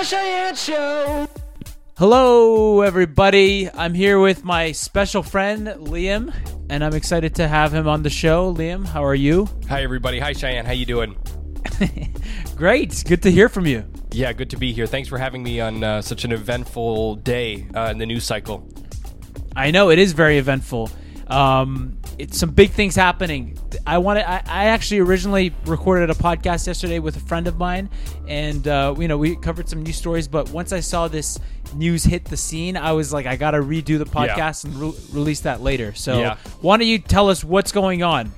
Shayan Show. Hello, everybody. I'm here with my special friend Liam, and I'm excited to have him on the show. Liam, how are you? Hi everybody. Hi Shayan. How you doing? Great. Good to hear from you. Yeah, good to be here. Thanks for having me on uh, such an eventful day uh, in the news cycle. I know it is very eventful. Um, it's some big things happening. I wanted. I, I actually originally recorded a podcast yesterday with a friend of mine, and uh, you know we covered some news stories. But once I saw this news hit the scene, I was like, I got to redo the podcast and re- release that later. So Yeah. why don't you tell us what's going on?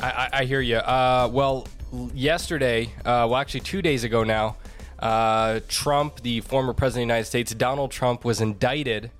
I, I, I hear you. Uh, well, yesterday, uh, well, actually two days ago now, uh, Trump, the former president of the United States, Donald Trump, was indicted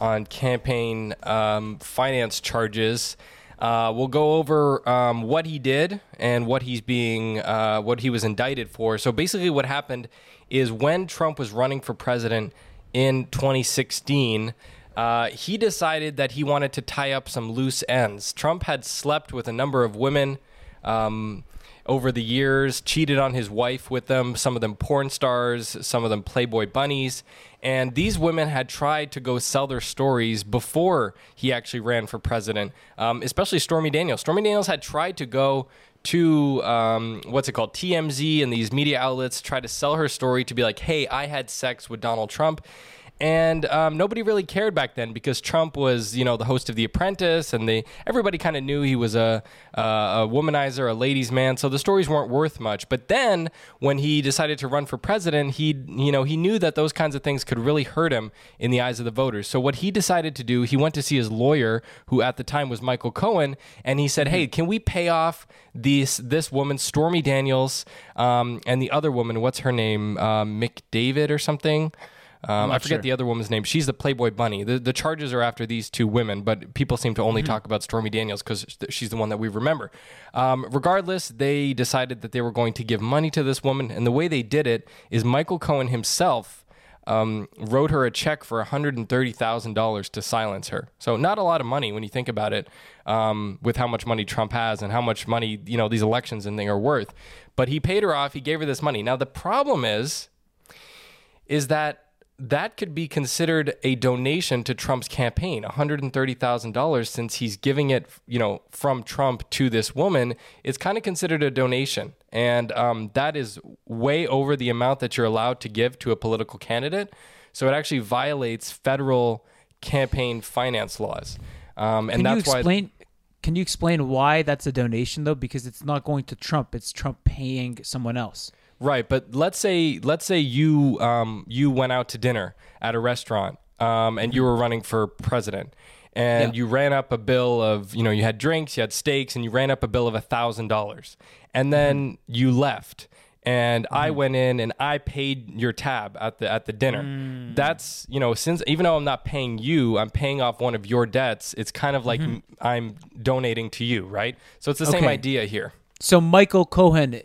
on campaign um, finance charges. Uh, we'll go over um, what he did and what he's being, uh, what he was indicted for. So basically, what happened is when Trump was running for president in 2016. Uh, he decided that he wanted to tie up some loose ends. Trump had slept with a number of women um, over the years, cheated on his wife with them, some of them porn stars, some of them Playboy bunnies. And these women had tried to go sell their stories before he actually ran for president, um, especially Stormy Daniels. Stormy Daniels had tried to go to um, what's it called TMZ and these media outlets try to sell her story to be like, hey, I had sex with Donald Trump. And um, nobody really cared back then because Trump was, you know, the host of The Apprentice, and they everybody kind of knew he was a, a a womanizer, a ladies' man. So the stories weren't worth much. But then when he decided to run for president, he, you know, he knew that those kinds of things could really hurt him in the eyes of the voters. So what he decided to do, he went to see his lawyer, who at the time was Michael Cohen, and he said, "Hey, can we pay off this this woman, Stormy Daniels, um, and the other woman? What's her name? Um, McDavid or something." Um, I forget sure. the other woman's name. She's the Playboy Bunny. The, the charges are after these two women, but people seem to only talk about Stormy Daniels because she's the one that we remember. Um, regardless, they decided that they were going to give money to this woman, and the way they did it is Michael Cohen himself um, wrote her a check for $130,000 to silence her. So not a lot of money when you think about it, um, with how much money Trump has and how much money you know these elections and thing are worth. But he paid her off. He gave her this money. Now the problem is is that that could be considered a donation to Trump's campaign, $130,000 since he's giving it, you know, from Trump to this woman, it's kind of considered a donation. And um, that is way over the amount that you're allowed to give to a political candidate. So it actually violates federal campaign finance laws. Um, and Can you that's why? Can you explain why that's a donation though? Because it's not going to Trump; it's Trump paying someone else. Right, but let's say let's say you um, you went out to dinner at a restaurant um, and you were running for president, and Yeah. you ran up a bill of you know you had drinks, you had steaks, and you ran up a bill of a thousand dollars, and then you left. And I went in and I paid your tab at the at the dinner. That's you know since even though I'm not paying you, I'm paying off one of your debts. It's kind of like I'm donating to you, right? So it's the same idea here. So Michael Cohen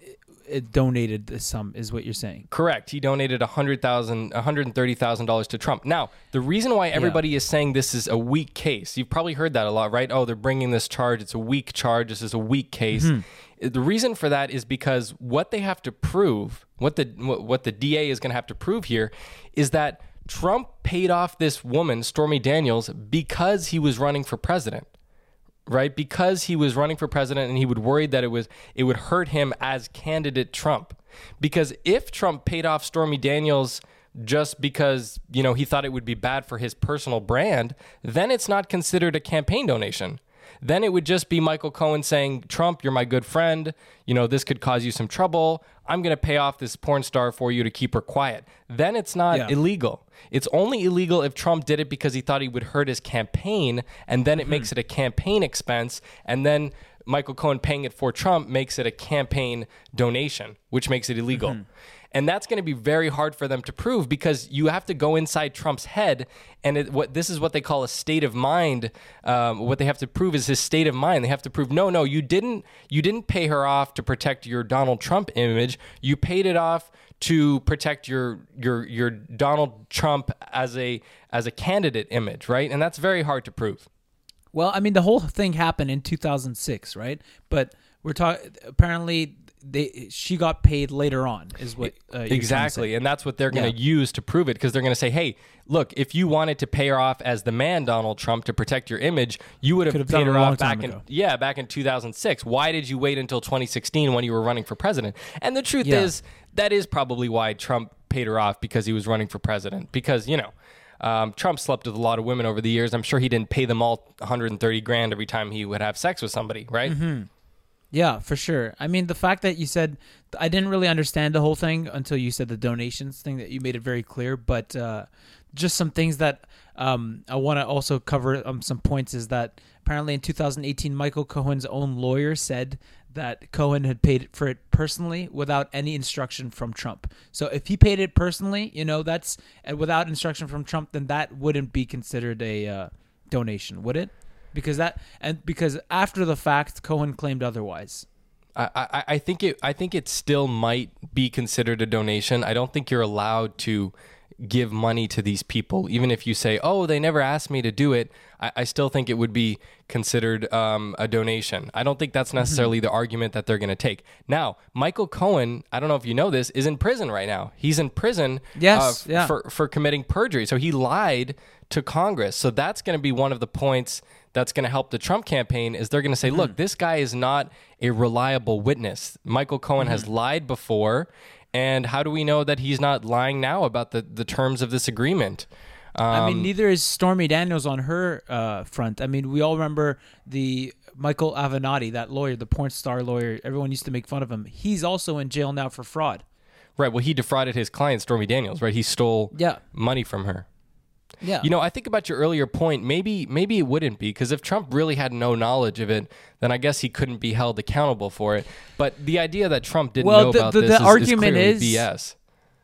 uh, donated the sum, is what you're saying? Correct. He donated $100,000, $130,000 to Trump. Now, the reason why everybody is saying this is a weak case, you've probably heard that a lot, right? Oh, they're bringing this charge. It's a weak charge. This is a weak case. The reason for that is because what they have to prove, what the what what the DA is going to have to prove here is that Trump paid off this woman, Stormy Daniels, because he was running for president right? Because he was running for president and he would worry that it was it would hurt him as candidate Trump. Because if Trump paid off Stormy Daniels just because, you know, he thought it would be bad for his personal brand, then it's not considered a campaign donation. Then it would just be Michael Cohen saying, Trump, you're my good friend. You know, this could cause you some trouble. I'm going to pay off this porn star for you to keep her quiet. Then it's not Yeah. illegal. It's only illegal if Trump did it because he thought he would hurt his campaign, and then it hmm. makes it a campaign expense, and then Michael Cohen paying it for Trump makes it a campaign donation, which makes it illegal. Hmm. And that's going to be very hard for them to prove because you have to go inside Trump's head, and it, what this is what they call a state of mind. Um, what they have to prove is his state of mind. They have to prove no, no, you didn't, you didn't pay her off to protect your Donald Trump image. You paid it off to protect your your your Donald Trump as a as a candidate image, right? And that's very hard to prove. Well, I mean, the whole thing happened in 2006, right? But we're talking. Apparently, they she got paid later on is what uh, you're trying to Exactly, and that's what they're going Yeah. to use to prove it because they're going to say, "Hey, look, if you wanted to pay her off as the man Donald Trump to protect your image, you would have paid her off back in ago. yeah, back in 2006. Why did you wait until 2016 when you were running for president?" And the truth Yeah. is, that is probably why Trump paid her off because he was running for president. Because you know. Um, Trump slept with a lot of women over the years. I'm sure he didn't pay them all 130 grand every time he would have sex with somebody, right? Mm-hmm. Yeah, for sure. I mean, the fact that you said I didn't really understand the whole thing until you said the donations thing that you made it very clear, but uh, just some things that um, I want to also cover um, some points is that apparently in 2018 Michael Cohen's own lawyer said that Cohen had paid for it personally without any instruction from Trump. So if he paid it personally, you know, that's without instruction from Trump, then that wouldn't be considered a uh, donation, would it? Because that and because after the fact, Cohen claimed otherwise. I, I, I think it I think it still might be considered a donation. I don't think you're allowed to give money to these people, even if you say, "Oh, they never asked me to do it." I, I still think it would be considered um, a donation. I don't think that's necessarily the argument that they're going to take. Now, Michael Cohen, I don't know if you know this, is in prison right now. He's in prison Yes, uh, yeah. for for committing perjury. So he lied to Congress. So that's going to be one of the points that's going to help the Trump campaign is they're going to say, "Look, this guy is not a reliable witness. Michael Cohen has lied before, and how do we know that he's not lying now about the the terms of this agreement?" I Um, mean, neither is Stormy Daniels on her uh, front. I mean, we all remember the Michael Avenatti, that lawyer, the porn star lawyer. Everyone used to make fun of him. He's also in jail now for fraud. right. Well, he defrauded his client Stormy Daniels. Right. He stole Yeah. money from her. Yeah. You know, I think about your earlier point. Maybe, maybe it wouldn't be because if Trump really had no knowledge of it, then I guess he couldn't be held accountable for it. But the idea that Trump didn't Well, know the- about the- this the is, argument is, is- BS.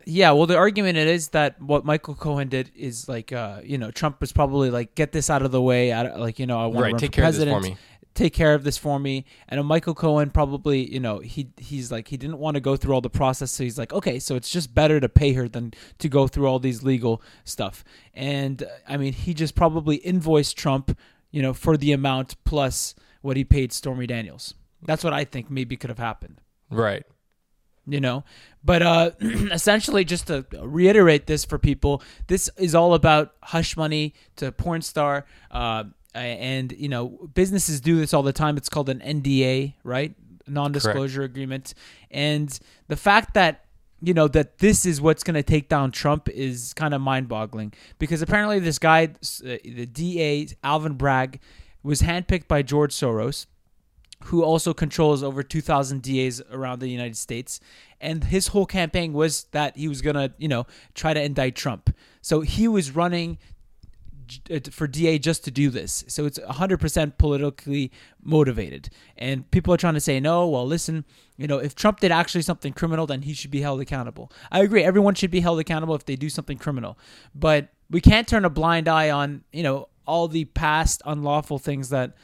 Yeah, well, the argument it is that what Michael Cohen did is like, uh, you know, Trump was probably like, get this out of the way. Don't- like, you know, I want Right, to run take for care of this for president. me. Take care of this for me. And Michael Cohen probably, you know, he he's like he didn't want to go through all the process, so he's like, okay, so it's just better to pay her than to go through all these legal stuff. And uh, I mean, he just probably invoiced Trump, you know, for the amount plus what he paid Stormy Daniels. That's what I think maybe could have happened Right. you know but uh essentially just to reiterate this for people this is all about hush money to porn star uh and you know businesses do this all the time. It's called an nda right? Non-disclosure agreement. And the fact that you know that this is what's going to take down Trump is kind of mind-boggling. Because apparently this guy, uh, the DA Alvin Bragg, was handpicked by George Soros, who also controls over 2,000 DAs around the United States. And his whole campaign was that he was going to, you know, try to indict Trump. So he was running uh, Uh, for DA just to do this. So it's 100% politically motivated. And people are trying to say, no, well, listen, you know, if Trump did actually something criminal, then he should be held accountable. I agree. Everyone should be held accountable if they do something criminal. But we can't turn a blind eye on, you know, all the past unlawful things that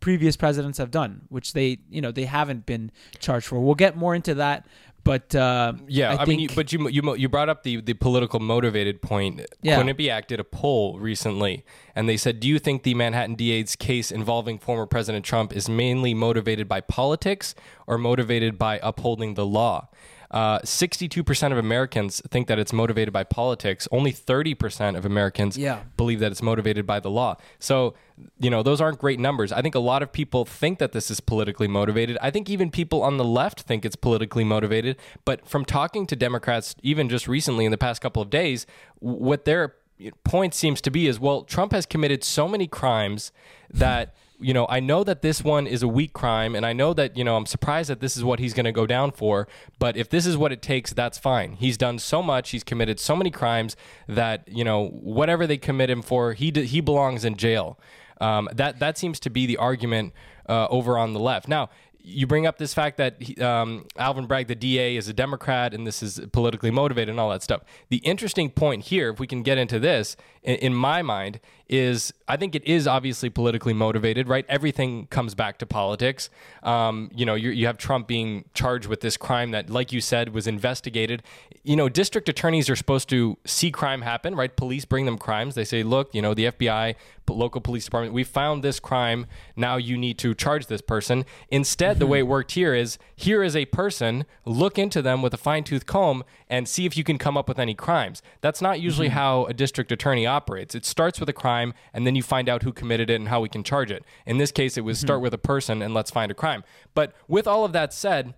previous presidents have done, which they, you know, they haven't been charged for. We'll get more into that. But uh, Yeah, I, I, mean, you, but you you you brought up the the political motivated point. Yeah. Quinnipiac did a poll recently, and they said, "Do you think the Manhattan DA's case involving former President Trump is mainly motivated by politics or motivated by upholding the law?" Uh, 62% of Americans think that it's motivated by politics. Only 30% of Americans Yeah. believe that it's motivated by the law. So, you know, those aren't great numbers. I think a lot of people think that this is politically motivated. I think even people on the left think it's politically motivated. But from talking to Democrats, even just recently in the past couple of days, what their point seems to be is well, Trump has committed so many crimes that. You know, I know that this one is a weak crime, and I know that, you know, I'm surprised that this is what he's going to go down for. But if this is what it takes, that's fine. He's done so much, he's committed so many crimes that, you know, whatever they commit him for, he, d- he belongs in jail. Um, that, that seems to be the argument uh, over on the left. Now, you bring up this fact that he, um, Alvin Bragg, the DA, is a Democrat and this is politically motivated and all that stuff. The interesting point here, if we can get into this, in, in my mind, is I think it is obviously politically motivated, right? Everything comes back to politics. Um, you know, you you have Trump being charged with this crime that, like you said, was investigated. You know, district attorneys are supposed to see crime happen, right? Police bring them crimes. They say, look, you know, the FBI local police department, we found this crime. Now you need to charge this person. Instead, the way it worked here is here is a person, look into them with a fine tooth comb and see if you can come up with any crimes. That's not usually how a district attorney operates. It starts with a crime and then you find out who committed it and how we can charge it. In this case, it was start with a person and let's find a crime. But with all of that said,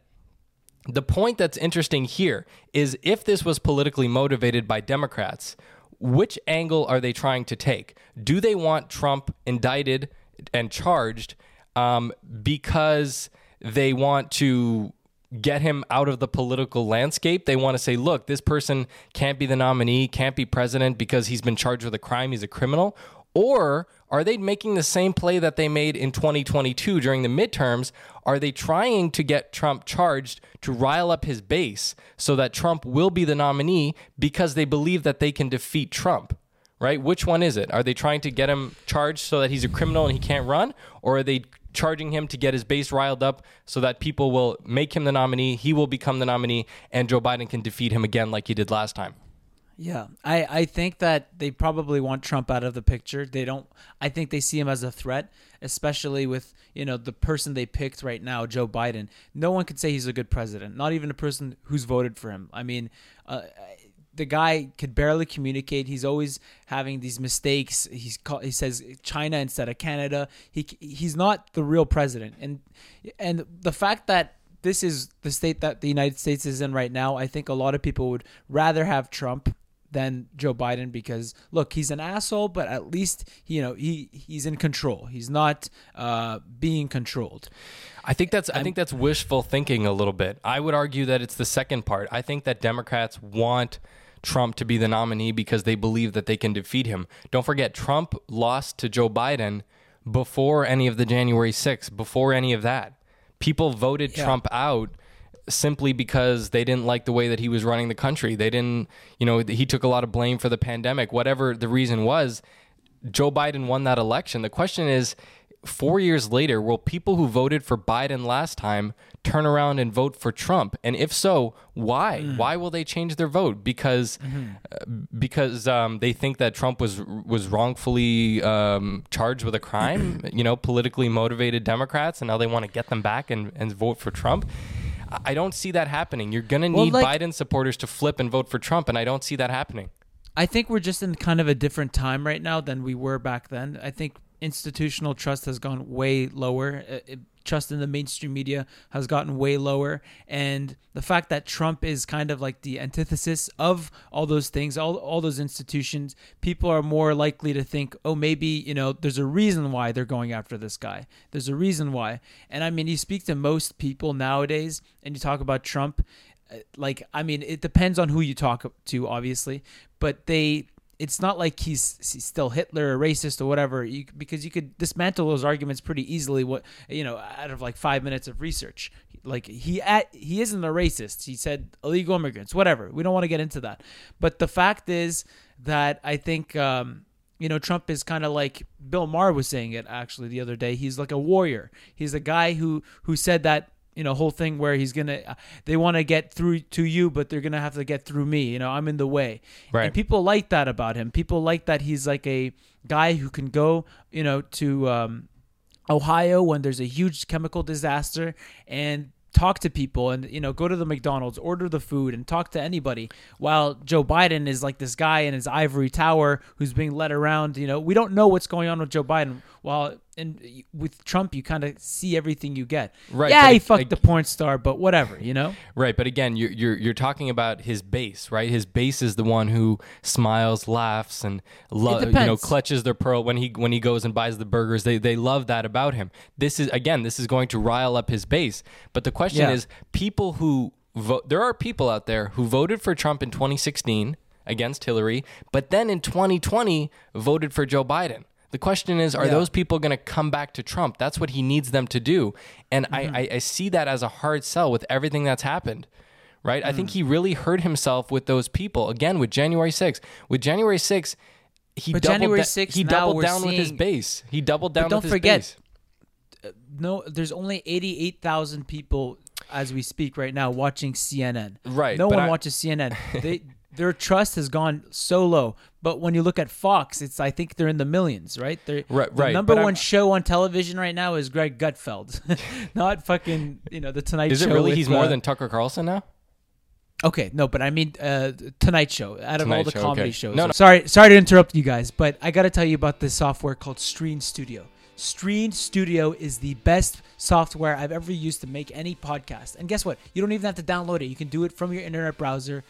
the point that's interesting here is if this was politically motivated by Democrats, which angle are they trying to take? Do they want Trump indicted and charged um, because they want to get him out of the political landscape? They want to say, look, this person can't be the nominee, can't be president because he's been charged with a crime, he's a criminal. Or are they making the same play that they made in 2022 during the midterms? Are they trying to get Trump charged to rile up his base so that Trump will be the nominee because they believe that they can defeat Trump? Right? Which one is it? Are they trying to get him charged so that he's a criminal and he can't run? Or are they charging him to get his base riled up so that people will make him the nominee, he will become the nominee, and Joe Biden can defeat him again like he did last time? Yeah, I, I think that they probably want Trump out of the picture. They don't. I think they see him as a threat, especially with you know the person they picked right now, Joe Biden. No one could say he's a good president. Not even a person who's voted for him. I mean, uh, the guy could barely communicate. He's always having these mistakes. He's call, he says China instead of Canada. He he's not the real president. And and the fact that this is the state that the United States is in right now, I think a lot of people would rather have Trump than Joe Biden because look, he's an asshole, but at least you know he he's in control. He's not uh, being controlled. I think that's I think that's wishful thinking a little bit. I would argue that it's the second part. I think that Democrats want Trump to be the nominee because they believe that they can defeat him. Don't forget Trump lost to Joe Biden before any of the January 6th, before any of that. People voted Yeah. Trump out simply because they didn't like the way that he was running the country. They didn't, you know, he took a lot of blame for the pandemic. Whatever the reason was, Joe Biden won that election. The question is, four years later, will people who voted for Biden last time turn around and vote for Trump? And if so, why? Why will they change their vote? Because uh, because um, they think that Trump was was wrongfully um, charged with a crime. you know, politically motivated Democrats, and now they want to get them back and, and vote for Trump. I- don't see that happening. You're gonna Well, need like- Biden supporters to flip and vote for Trump, and I don't see that happening. I think we're just in kind of a different time right now than we were back then. I think institutional trust has gone way lower. Uh, it- trust in the mainstream media has gotten way lower. And the fact that Trump is kind of like the antithesis of all those things, all, all those institutions, people are more likely to think, oh, maybe, you know, there's a reason why they're going after this guy. There's a reason why. And I mean, you speak to most people nowadays and you talk about Trump, uh, like I mean, it depends on who you talk to, obviously, but they. It's not like he's, he's still Hitler or racist or whatever, you, because you could dismantle those arguments pretty easily. What you know, out of like five minutes of research, like he at, he isn't a racist. He said illegal immigrants, whatever. We don't want to get into that, but the fact is that I think um, you know, Trump is kind of like Bill Maher was saying it actually the other day. He's like a warrior. He's a guy who who said that you know whole thing where he's gonna uh, they want to get through to you, but they're gonna have to get through me. You know, I'm in the way. Right. And people like that about him. People like that he's like a guy who can go, you know, to um, Ohio when there's a huge chemical disaster and talk to people and you know go to the McDonald's order the food and talk to anybody while Joe Biden is like this guy in his ivory tower who's being led around you know we don't know what's going on with Joe Biden while and with Trump you kind of see everything you get Right, yeah he it- fucked like- the porn star but whatever you know Right, but again, you're you're you're talking about his base, right? His base is the one who smiles, laughs, and lo- you know clutches their pearl when he when he goes and buys the burgers. They they love that about him. This is again, this is going to rile up his base. But the question Yeah. is, people who vote, there are people out there who voted for Trump in 2016 against Hillary, but then in 2020 voted for Joe Biden. The question is, are Yeah. those people going to come back to Trump? That's what he needs them to do. And Mm-hmm. I, I, I see that as a hard sell with everything that's happened. Right? I Mm. think he really hurt himself with those people. Again, with January 6th. With January 6th, he But doubled, January da- 6th, he now doubled down with his base. He doubled down don't with his forget, base. no there's only 88,000 people as we speak right now watching CNN Right, no one I- watches CNN they their trust has gone so low. But when you look at Fox, it's I think they're in the millions, right? They're, Right, the right, number but one I'm- show on television right now is Greg Gutfeld, not fucking you know the Tonight Is Show. it really? with, He's more uh, than Tucker Carlson now. Okay, no, but I mean uh, Tonight Show. Out of all the Show, comedy okay. shows. No, no. Sorry, sorry to interrupt you guys, but I got to tell you about this software called Stream Studio. Stream Studio is the best software I've ever used to make any podcast. And guess what? You don't even have to download it. You can do it from your internet browser,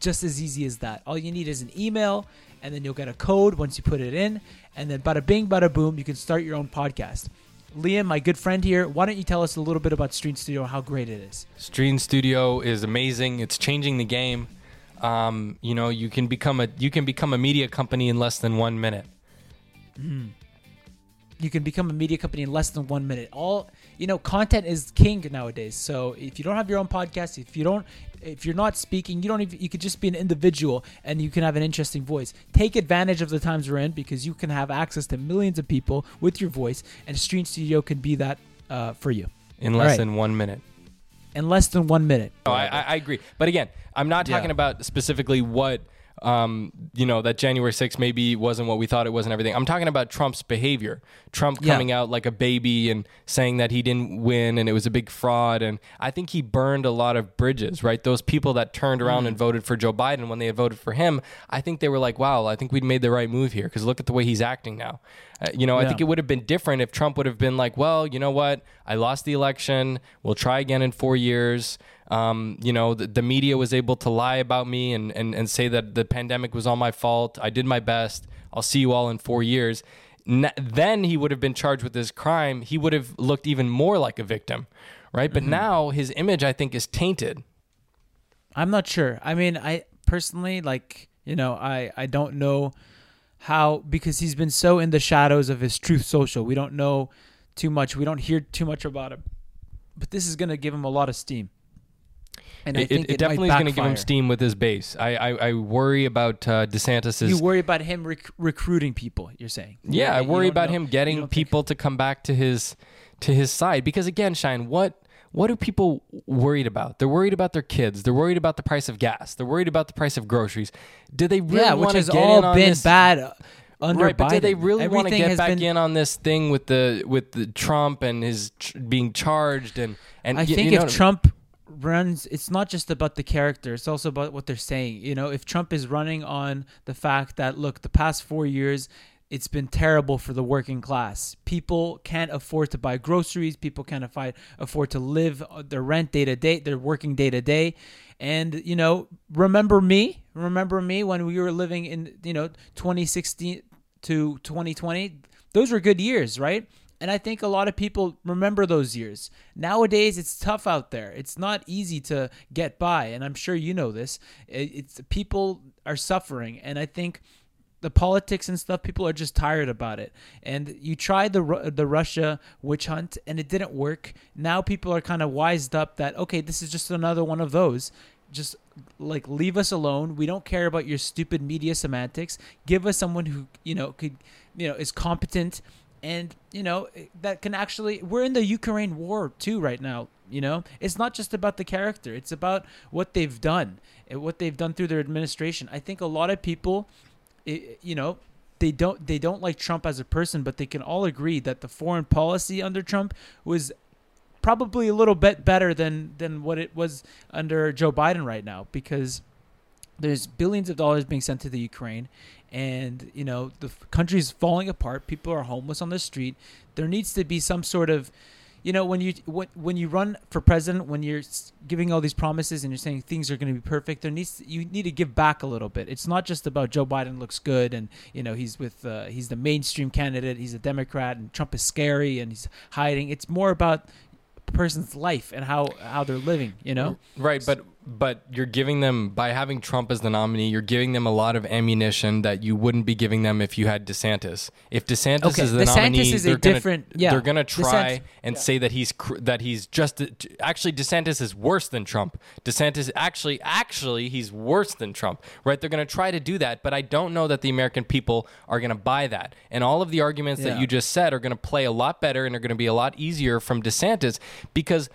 just as easy as that. All you need is an email, and then you'll get a code once you put it in, and then bada bing, bada boom, you can start your own podcast. Liam, my good friend here, why don't you tell us a little bit about Stream Studio and how great it is? Stream Studio is amazing. It's changing the game. Um, you know, you can become a you can become a media company in less than one minute. you can become a media company in less than one minute. All you know, content is king nowadays. So if you don't have your own podcast, if you don't, if you're not speaking, you don't even. You could just be an individual, and you can have an interesting voice. Take advantage of the times we're in because you can have access to millions of people with your voice, and Stream Studio can be that uh, for you In less right. than one minute. in less than one minute. No, I, I, I agree. But again, I'm not talking Yeah. about specifically what um, you know that January 6th maybe wasn't what we thought it was and everything. I'm talking about Trump's behavior. Trump Yeah. coming out like a baby and saying that he didn't win and it was a big fraud. And I think he burned a lot of bridges. Right, those people that turned around Mm. and voted for Joe Biden when they had voted for him, I think they were like, "Wow, I think we'd made the right move here." Because look at the way he's acting now. Uh, you know, I think it would have been different if Trump would have been like, "Well, you know what? I lost the election. We'll try again in four years." Um, you know, the, the media was able to lie about me and, and, and say that the pandemic was all my fault. I did my best. I'll see you all in four years. N- then he would have been charged with this crime. He would have looked even more like a victim, right? But now his image, I think, is tainted. I'm not sure. I mean, I personally like, you know, I I don't know how because he's been so in the shadows of his Truth Social. We don't know too much. We don't hear too much about him. But this is going to give him a lot of steam. And I It, think it, it, definitely is going to give him steam with his base. I, I, I worry about uh, DeSantis's. You worry about him rec- recruiting people. You're saying? Yeah, I worry about know- him getting don't think- people to come back to his to his side because again, Shayan, what what are people worried about? They're worried about their kids. They're worried about the price of gas. They're worried about the price of groceries. Do they really yeah, want to get all in on been this? bad uh, under right, but do they really want to get back been- in on this thing with the with the Trump and his being charged and and I y- think you know, if Trump runs, it's not just about the character; it's also about what they're saying. You know, if Trump is running on the fact that look, the past four years, it's been terrible for the working class. People can't afford to buy groceries. People can't afford afford to live uh, their rent day to day. They're working day to day, and you know, remember me? Remember me when we were living in you know 2016 to 2020? Those were good years, right? And I think a lot of people remember those years. Nowadays, it's tough out there. It's not easy to get by, and I'm sure you know this. It's people are suffering, and I think the politics and stuff, people are just tired about it. And you tried the the Russia witch hunt, and it didn't work. Now people are kind of wised up that okay, this is just another one of those. Just like leave us alone. We don't care about your stupid media semantics. Give us someone who you know could you know is competent and you know eh, that can actually we're in the Ukraine war too right now you know? It's not just about the character it's about what they've done and what they've done through their administration. I think a lot of people eh, you know they don't they don't like Trump as a person but they can all agree that the foreign policy under Trump was probably a little bit better than than what it was under Joe Biden right now because there's billions of dollars being sent to the Ukraine and you know the f- country's falling apart. People are homeless on the street. There needs to be some sort of you know when you when, when you run for president when you're giving all these promises and you're saying things are going to be perfect there needs you need to give back a little bit. It's not just about Joe Biden looks good and you know he's with uh, he's the mainstream candidate he's a democrat and Trump is scary and he's hiding. It's more about a person's life and how how they're living you know? Right, but but you're giving them by having Trump as the nominee, you're giving them a lot of ammunition that you wouldn't be giving them if you had DeSantis. If DeSantis Okay, is the DeSantis nominee, is a they're gonna, different- yeah. they're gonna try DeSantis- and say that he's cr- that he's just actually DeSantis is worse than Trump. DeSantis actually actually he's worse than Trump. Right? They're gonna try to do that, but I don't know that the American people are gonna buy that. And all of the arguments Yeah. that you just said are gonna play a lot better and are gonna be a lot easier from DeSantis because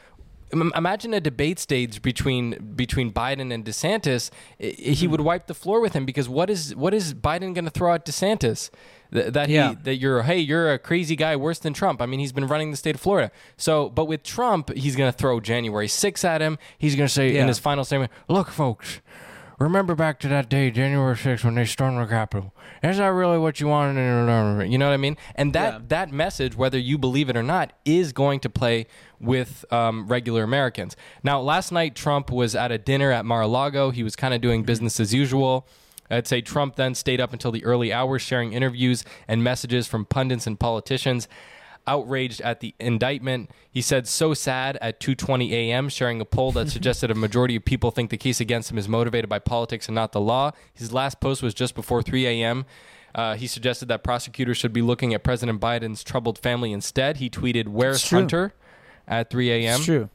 imagine a debate stage between between Biden and DeSantis. He Hmm. would wipe the floor with him because what is what is Biden going to throw at DeSantis? Th- That he Yeah. that you're hey you're a crazy guy worse than Trump. I mean he's been running the state of Florida. So but with Trump he's going to throw January 6 at him. He's going to say Yeah. in his final statement, "Look folks, remember back to that day January 6th when they stormed the Capitol. Is that really what you wanted? In You know what I mean? And that Yeah. that message whether you believe it or not is going to play with um, regular Americans. Now last night Trump was at a dinner at Mar-a-Lago. He was kind of doing business as usual. I'd say Trump then stayed up until the early hours sharing interviews and messages from pundits and politicians. Outraged at the indictment, he said so sad at 2:20 a.m. sharing a poll that suggested a majority of people think the case against him is motivated by politics and not the law. His last post was just before 3 a.m. Uh, he suggested that prosecutors should be looking at President Biden's troubled family instead. He tweeted, "Where's Hunter?" at 3 a.m. True.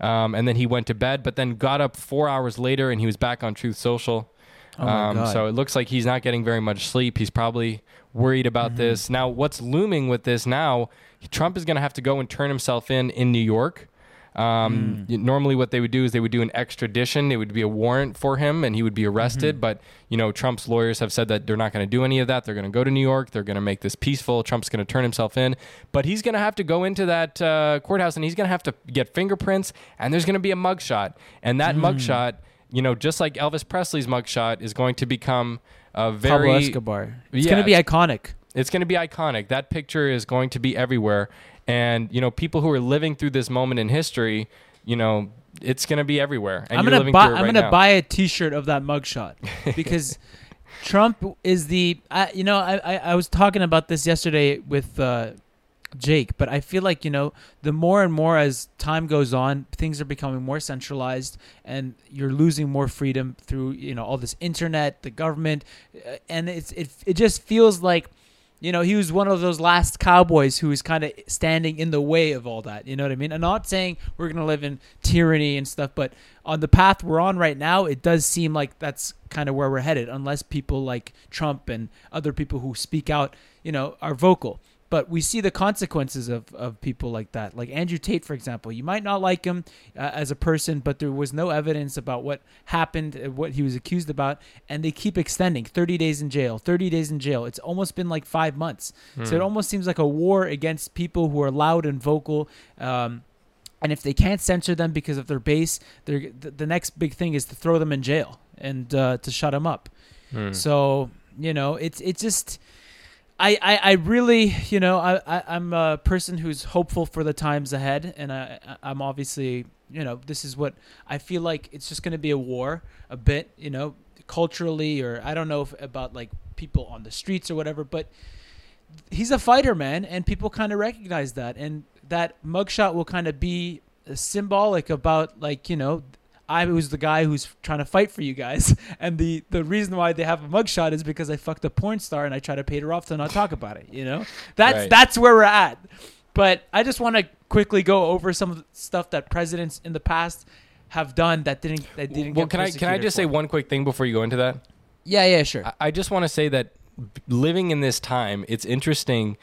Um, and then he went to bed, but then got up four hours later and he was back on Truth Social. Oh um, So it looks like he's not getting very much sleep. He's probably worried about Mm-hmm. this. Now, what's looming with this now? Trump is going to have to go and turn himself in in New York. Um, Mm. Normally, what they would do is they would do an extradition. It would be a warrant for him, and he would be Mm-hmm. arrested. But you know, Trump's lawyers have said that they're not going to do any of that. They're going to go to New York. They're going to make this peaceful. Trump's going to turn himself in, but he's going to have to go into that uh, courthouse, and he's going to have to get fingerprints, and there's going to be a mugshot, and Mm. that mugshot, you know, just like Elvis Presley's mugshot, is going to become a very Pablo Escobar. It's Yeah, going to be iconic. it's going to be iconic. That picture is going to be everywhere. And, you know, people who are living through this moment in history, you know, it's going to be everywhere. And I'm you're gonna living buy. I'm right gonna buy a T-shirt of that mugshot because Trump is the. I, you know, I, I I was talking about this yesterday with uh, Jake, but I feel like you know the more and more as time goes on, things are becoming more centralized, and you're losing more freedom through you know all this internet, the government, uh, and it's it it just feels like. You know, he was one of those last cowboys who was kind of standing in the way of all that. You know what I mean? I'm not saying we're going to live in tyranny and stuff, but on the path we're on right now, it does seem like that's kind of where we're headed, unless people like Trump and other people who speak out, you know, are vocal. But we see the consequences of, of people like that. Like Andrew Tate, for example. You might not like him uh, as a person, but there was no evidence about what happened, uh, what he was accused about. And they keep extending 30 days in jail, 30 days in jail. It's almost been like five months. So it almost seems like a war against people who are loud and vocal. Um, and if they can't censor them because of their base, they're, the, the next big thing is to throw them in jail and uh, to shut them up. Hmm. So you know, it's it's just. I, I, I really, you know, I, I, I'm a person who's hopeful for the times ahead, and I, I- I'm obviously, you know, this is what I feel like it's just going to be a war a bit, you know, culturally, or I don't know if, about like people on the streets or whatever, but he's a fighter, man, and people kind of recognize that, and that mugshot will kind of be symbolic about like you know. I was the guy who's trying to fight for you guys, and the the reason why they have a mugshot is because I fucked a porn star and I try to pay her off to not talk about it. You know, that's Right. that's where we're at. But I just want to quickly go over some of the stuff that presidents in the past have done that didn't that didn't. Well, can I can I just say one quick thing before you go into that? Yeah, yeah, sure. I- I just want to say that living in this time, it's interesting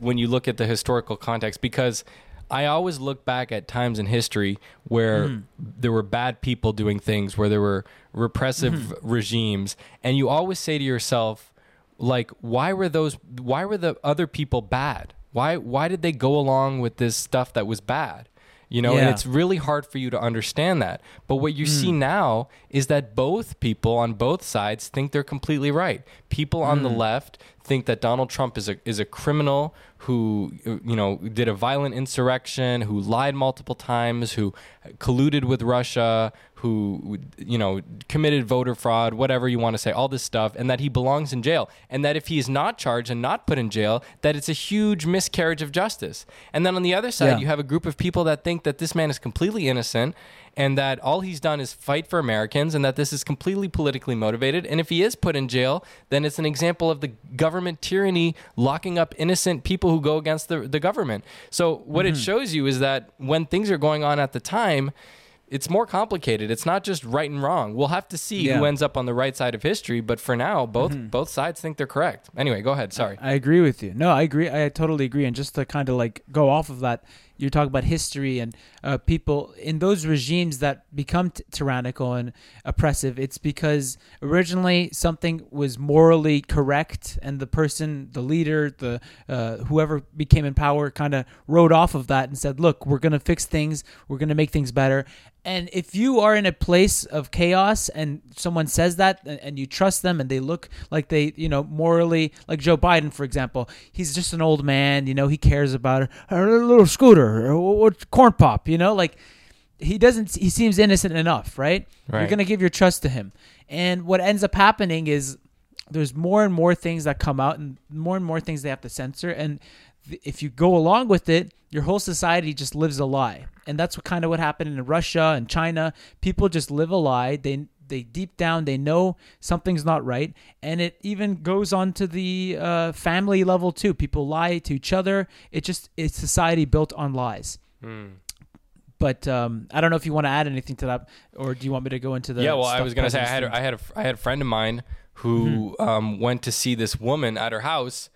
when you look at the historical context because I always look back at times in history where Mm-hmm. there were bad people doing things, where there were repressive Mm-hmm. regimes, and you always say to yourself, like, why were those? Why were the other people bad? Why why did they go along with this stuff that was bad? You know, and it's really hard for you to understand that. But what you see now is that both people on both sides think they're completely right. People on the left think that Donald Trump is a is a criminal who you know did a violent insurrection, who lied multiple times, who colluded with Russia, who you know committed voter fraud, whatever you want to say, all this stuff, and that he belongs in jail, and that if he is not charged and not put in jail, that it's a huge miscarriage of justice. And then on the other side, Yeah. you have a group of people that think that this man is completely innocent and that all he's done is fight for Americans and that this is completely politically motivated. And if he is put in jail, then it's an example of the government tyranny locking up innocent people who go against the, the government. So, what Mm-hmm. it shows you is that when things are going on at the time, it's more complicated. It's not just right and wrong. We'll have to see who Yeah. Mm-hmm. ends up on the right side of history, but for now, both both sides think they're correct. Anyway, go ahead. Sorry. I agree with you. No, I agree. I totally agree. And just to kind of like go off of that, you talk about history and uh, people in those regimes that become t- tyrannical and oppressive. It's because originally something was morally correct, and the person, the leader, the uh, whoever became in power, kind of rode off of that and said, "Look, we're gonna fix things. We're gonna make things better." And if you are in a place of chaos and someone says that and, and you trust them and they look like they, you know, morally, like Joe Biden, for example, he's just an old man, you know, he cares about a little scooter or, or corn pop, you know, like he doesn't, he seems innocent enough, right? You're going to give your trust to him. And what ends up happening is there's more and more things that come out and more and more things they have to censor. And th- if you go along with it, your whole society just lives a lie. And that's what kind of what happened in Russia and China. People just live a lie. They they deep down they know something's not right, and it even goes on to the uh, family level too. People lie to each other. It just it's society built on lies. Hmm. But um, I don't know if you want to add anything to that, or do you want me to go into the? yeah, well, I was gonna say I presidents had do? I had a, I had a friend of mine who Mm-hmm. um, went to see this woman at her house,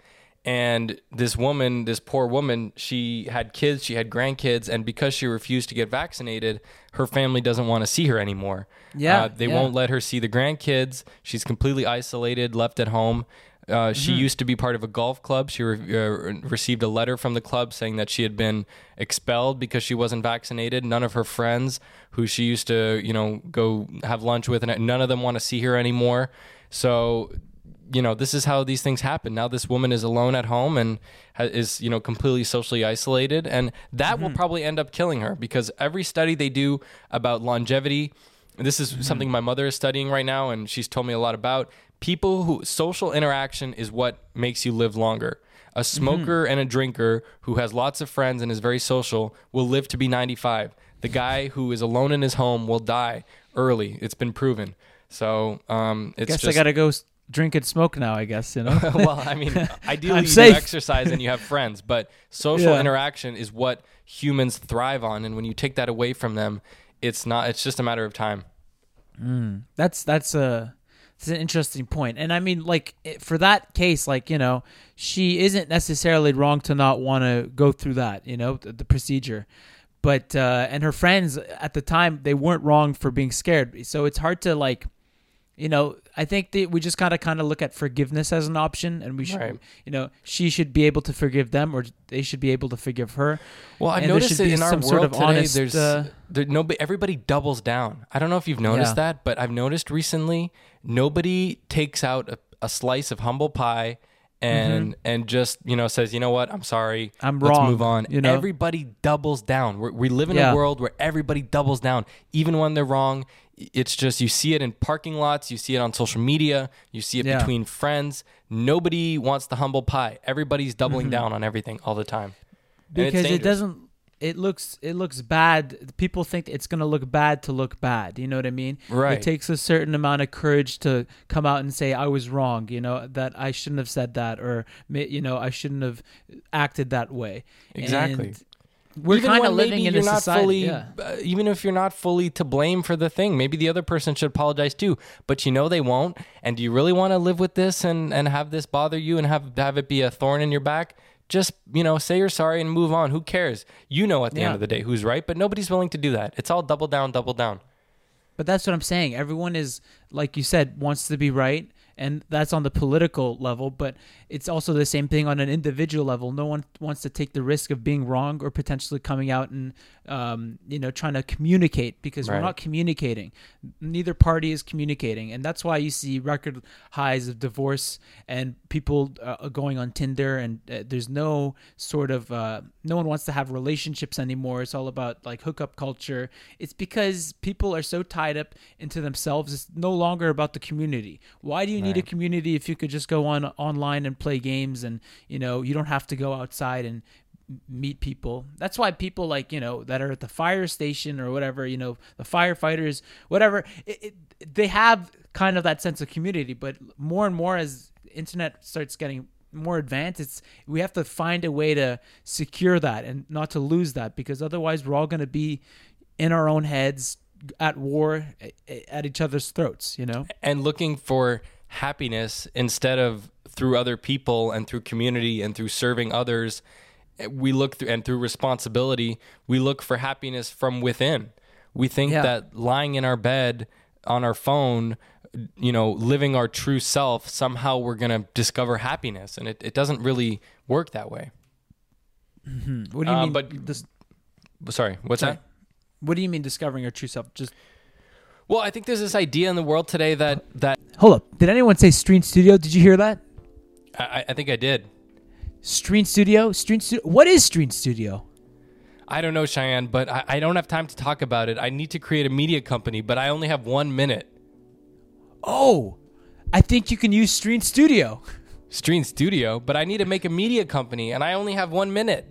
and this woman, this poor woman, she had kids, she had grandkids, and because she refused to get vaccinated, her family doesn't want to see her anymore. Yeah, uh, they yeah. won't let her see the grandkids. She's completely isolated, left at home. Uh, she Mm-hmm. used to be part of a golf club. She re- uh, received a letter from the club saying that she had been expelled because she wasn't vaccinated. None of her friends, who she used to, you know, go have lunch with, and none of them want to see her anymore. So, you know, this is how these things happen. Now, this woman is alone at home and ha- is, you know, completely socially isolated, and that will mm-hmm. probably end up killing her because every study they do about longevity this is mm-hmm. something my mother is studying right now and she's told me a lot about people who social interaction is what makes you live longer. A mm-hmm. smoker and a drinker who has lots of friends and is very social will live to be 95 the guy who is alone in his home will die early. It's been proven. So um it's Guess just I gotta go drink and smoke now. I guess you know. well, I mean, ideally you safe. do exercise and you have friends, but social Yeah. interaction is what humans thrive on, and when you take that away from them, it's not. It's just a matter of time. That's that's a it's an interesting point, and I mean, like it- for that case, like you know, she isn't necessarily wrong to not want to go through that, you know, the, the procedure, but uh, and her friends at the time they weren't wrong for being scared, so it's hard to like, you know, I think that we just gotta kind of look at forgiveness as an option, and we should, Right. you know, she should be able to forgive them, or they should be able to forgive her. Well, I've And noticed be in our some world sort of today. honest, there's uh, there, nobody, everybody doubles down. I don't know if you've noticed Yeah. that, but I've noticed recently nobody takes out a, a slice of humble pie and and just you know says, you know what, I'm sorry, Mm-hmm. I'm let's wrong," move on. you know? everybody doubles down. We're, we live in Yeah. a world where everybody doubles down, even when they're wrong. It's just you see it in parking lots, you see it on social media, you see it Yeah. between friends. Nobody wants the humble pie. Everybody's doubling down on everything all the time. Because it doesn't it looks it looks bad people think it's going to look bad to look bad you know what i mean Right. it takes a certain amount of courage to come out and say i was wrong you know that i shouldn't have said that or you know i shouldn't have acted that way Exactly. And we're Even kind of living in a society fully, yeah. uh, even if you're not fully to blame for the thing, maybe the other person should apologize too. But you know they won't. And do you really want to live with this and and have this bother you and have have it be a thorn in your back? Just you know, say you're sorry and move on. Who cares? You know at the Yeah. end of the day who's right, but nobody's willing to do that. It's all double down, double down. But that's what I'm saying. Everyone is, like you said, wants to be right, and that's on the political level. But it's also the same thing on an individual level. No one wants to take the risk of being wrong or potentially coming out and, um, you know, trying to communicate because Right. we're not communicating. Neither party is communicating, and that's why you see record highs of divorce and people uh, going on Tinder, and uh, there's no sort of uh, no one wants to have relationships anymore. It's all about like hookup culture. It's because people are so tied up into themselves. It's no longer about the community. Why do you need a community if you could just go on online and play games and you know you don't have to go outside and meet people. That's why people like you know that are at the fire station or whatever you know the firefighters whatever it, it, they have kind of that sense of community. But more and more as internet starts getting more advanced, it's we have to find a way to secure that and not to lose that because otherwise we're all going to be in our own heads at war at each other's throats. You know. and looking for happiness instead of through other people and through community and through serving others we look through and through responsibility, we look for happiness from within. We think Yeah. that lying in our bed on our phone, you know, living our true self, somehow we're going to discover happiness. And it, it doesn't really work that way. What do you Uh, mean? but- this Sorry, what's sorry. that? What do you mean discovering your true self? Just Well, I think there's this idea in the world today that, that hold up. Did anyone say Stream Studio? Did you hear that? I, I think I did. Stream Studio. Stream Studio. What is Stream Studio? I don't know, Shayan, but I, I don't have time to talk about it. I need to create a media company, but I only have one minute. Oh, I think you can use Stream Studio. Stream Studio, but I need to make a media company, and I only have one minute.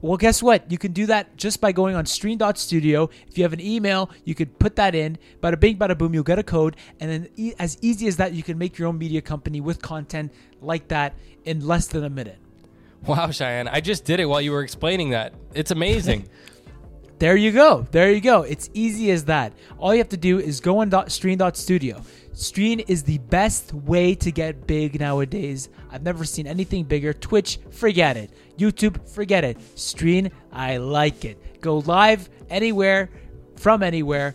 Well, guess what? You can do that just by going on stream.studio. If you have an email, you could put that in. Bada bing, bada boom, you'll get a code. And then, e- as easy as that, you can make your own media company with content like that in less than a minute. Wow, Shayan, I just did it while you were explaining that. It's amazing. There you go. There you go. It's easy as that. All you have to do is go on dot, stream.studio. Stream is the best way to get big nowadays. I've never seen anything bigger. Twitch, forget it. YouTube, forget it. Stream, I like it. Go live anywhere, from anywhere,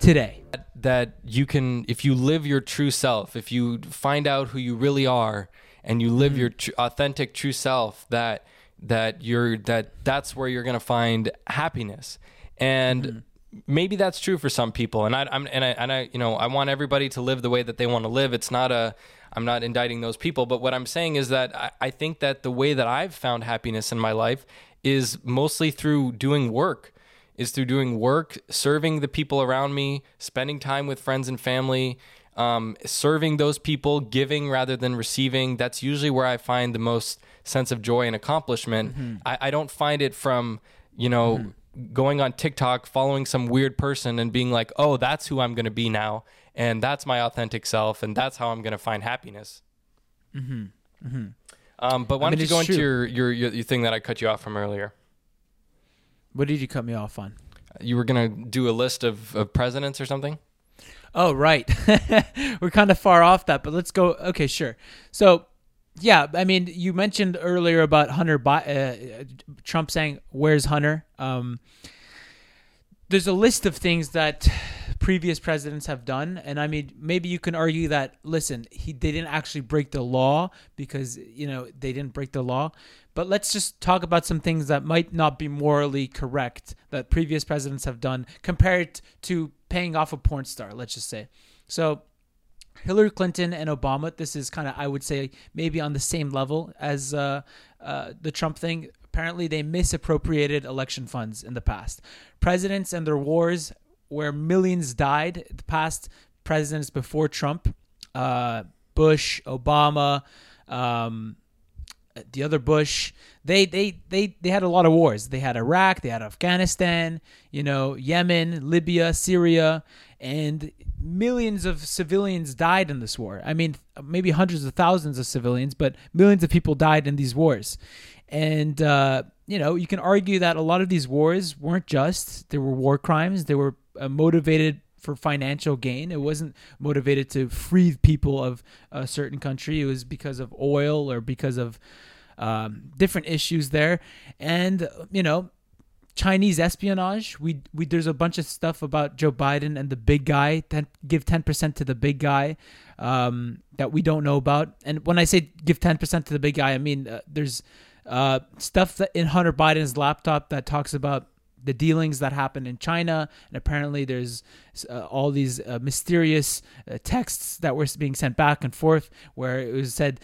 today. that you can, if you live your true self, if you find out who you really are, and you live mm-hmm. your tr- authentic true self, that that you're that that's where you're gonna find happiness, and mm-hmm. maybe that's true for some people. And I, I'm and I and I you know I want everybody to live the way that they want to live. It's not a I'm not indicting those people, but what I'm saying is that I, I think that the way that I've found happiness in my life is mostly through doing work is through doing work, serving the people around me, spending time with friends and family, um, serving those people, giving rather than receiving. That's usually where I find the most sense of joy and accomplishment. I, I don't find it from, you know, going on TikTok, following some weird person and being like, oh, that's who I'm going to be now. And that's my authentic self. And that's how I'm going to find happiness. Um, but why I mean, don't you go into true. your, your, your thing that I cut you off from earlier? What did you cut me off on? You were going to do a list of, of presidents or something? Oh, right. We're kind of far off that, but let's go. Okay, sure. So, yeah, I mean, you mentioned earlier about Hunter Bi- uh, Trump saying, "Where's Hunter?" Um, there's a list of things that previous presidents have done, and I mean, maybe you can argue that listen, he they didn't actually break the law because you know they didn't break the law. But let's just talk about some things that might not be morally correct that previous presidents have done compared to paying off a porn star, let's just say. So, Hillary Clinton and Obama, this is kind of, I would say, maybe on the same level as uh, uh, the Trump thing. Apparently, they misappropriated election funds in the past. Presidents and their wars, where millions died, the past presidents before Trump, uh, Bush, Obama, um, the other Bush, they, they they they had a lot of wars. They had Iraq, they had Afghanistan, you know, Yemen, Libya, Syria, and millions of civilians died in this war. I mean, maybe hundreds of thousands of civilians, but millions of people died in these wars. And uh, you know, you can argue that a lot of these wars weren't just; There were war crimes. They were uh, motivated for financial gain. It wasn't motivated to free people of a certain country. It was because of oil or because of um, different issues there. And you know, Chinese espionage. We we there's a bunch of stuff about Joe Biden and the big guy. Ten, give ten percent to the big guy um, that we don't know about. And when I say give ten percent to the big guy, I mean uh, there's uh, stuff that in Hunter Biden's laptop that talks about the dealings that happened in China, and apparently there's uh, all these uh, mysterious uh, texts that were being sent back and forth where it was said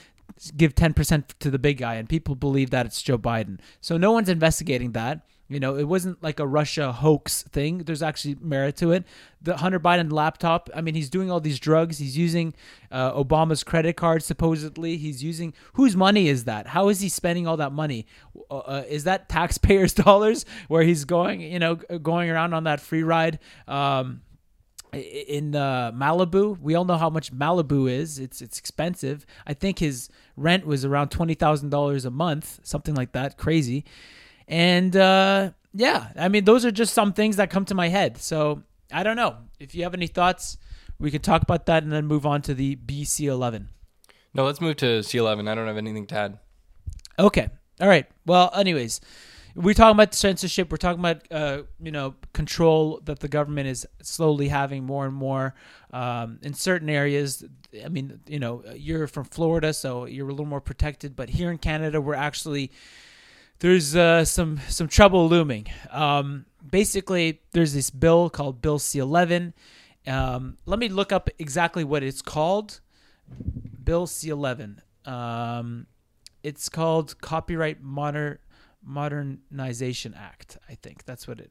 give 10% to the big guy and people believe that it's Joe Biden. So no one's investigating that. You know, it wasn't like a Russia hoax thing. There's actually merit to it. The Hunter Biden laptop, I mean, he's doing all these drugs. He's using uh, Obama's credit card, supposedly. He's using, whose money is that? How is he spending all that money? Uh, uh, is that taxpayers' dollars where he's going, you know, going around on that free ride? Um, in uh, Malibu. We all know how much Malibu is. It's it's expensive. I think his rent was around twenty thousand dollars a month, something like that. Crazy. And uh, yeah, I mean, those are just some things that come to my head. So I don't know if you have any thoughts. We could talk about that and then move on to the BC11. No, let's move to C11. I don't have anything to add. Okay. All right. Well, anyways, we're talking about censorship. We're talking about uh, you know control that the government is slowly having more and more um, in certain areas. I mean, you know, you're from Florida, so you're a little more protected. But here in Canada, we're actually there's uh, some some trouble looming. Um, basically, there's this bill called Bill C11. Um, let me look up exactly what it's called. Bill C11. Um, it's called Copyright Modern Modernization Act. I think that's what it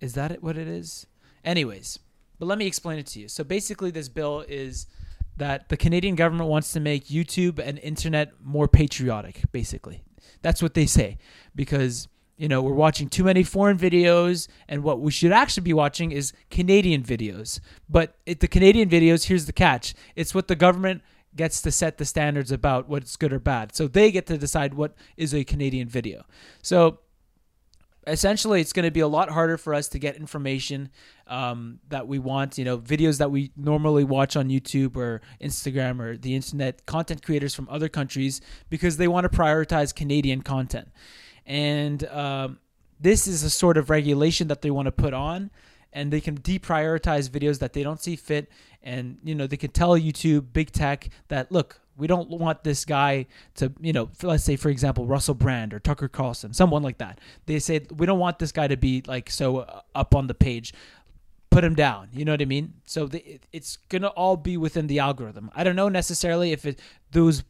is. That it, what it is? Anyways, but let me explain it to you. So basically, this bill is that the Canadian government wants to make YouTube and internet more patriotic. Basically, that's what they say because you know we're watching too many foreign videos, and what we should actually be watching is Canadian videos. But it, the Canadian videos, here's the catch: it's what the government gets to set the standards about what's good or bad. So they get to decide what is a Canadian video. So essentially, it's going to be a lot harder for us to get information um, that we want. You know, videos that we normally watch on YouTube or Instagram or the internet, content creators from other countries because they want to prioritize Canadian content. And um, this is a sort of regulation that they want to put on and they can deprioritize videos that they don't see fit and you know they can tell youtube big tech that look we don't want this guy to you know let's say for example russell brand or tucker carlson someone like that. They say we don't want this guy to be like so uh, up on the page. Put him down. You know what i mean? So the, it's gonna all be within the algorithm. I don't know necessarily if it, those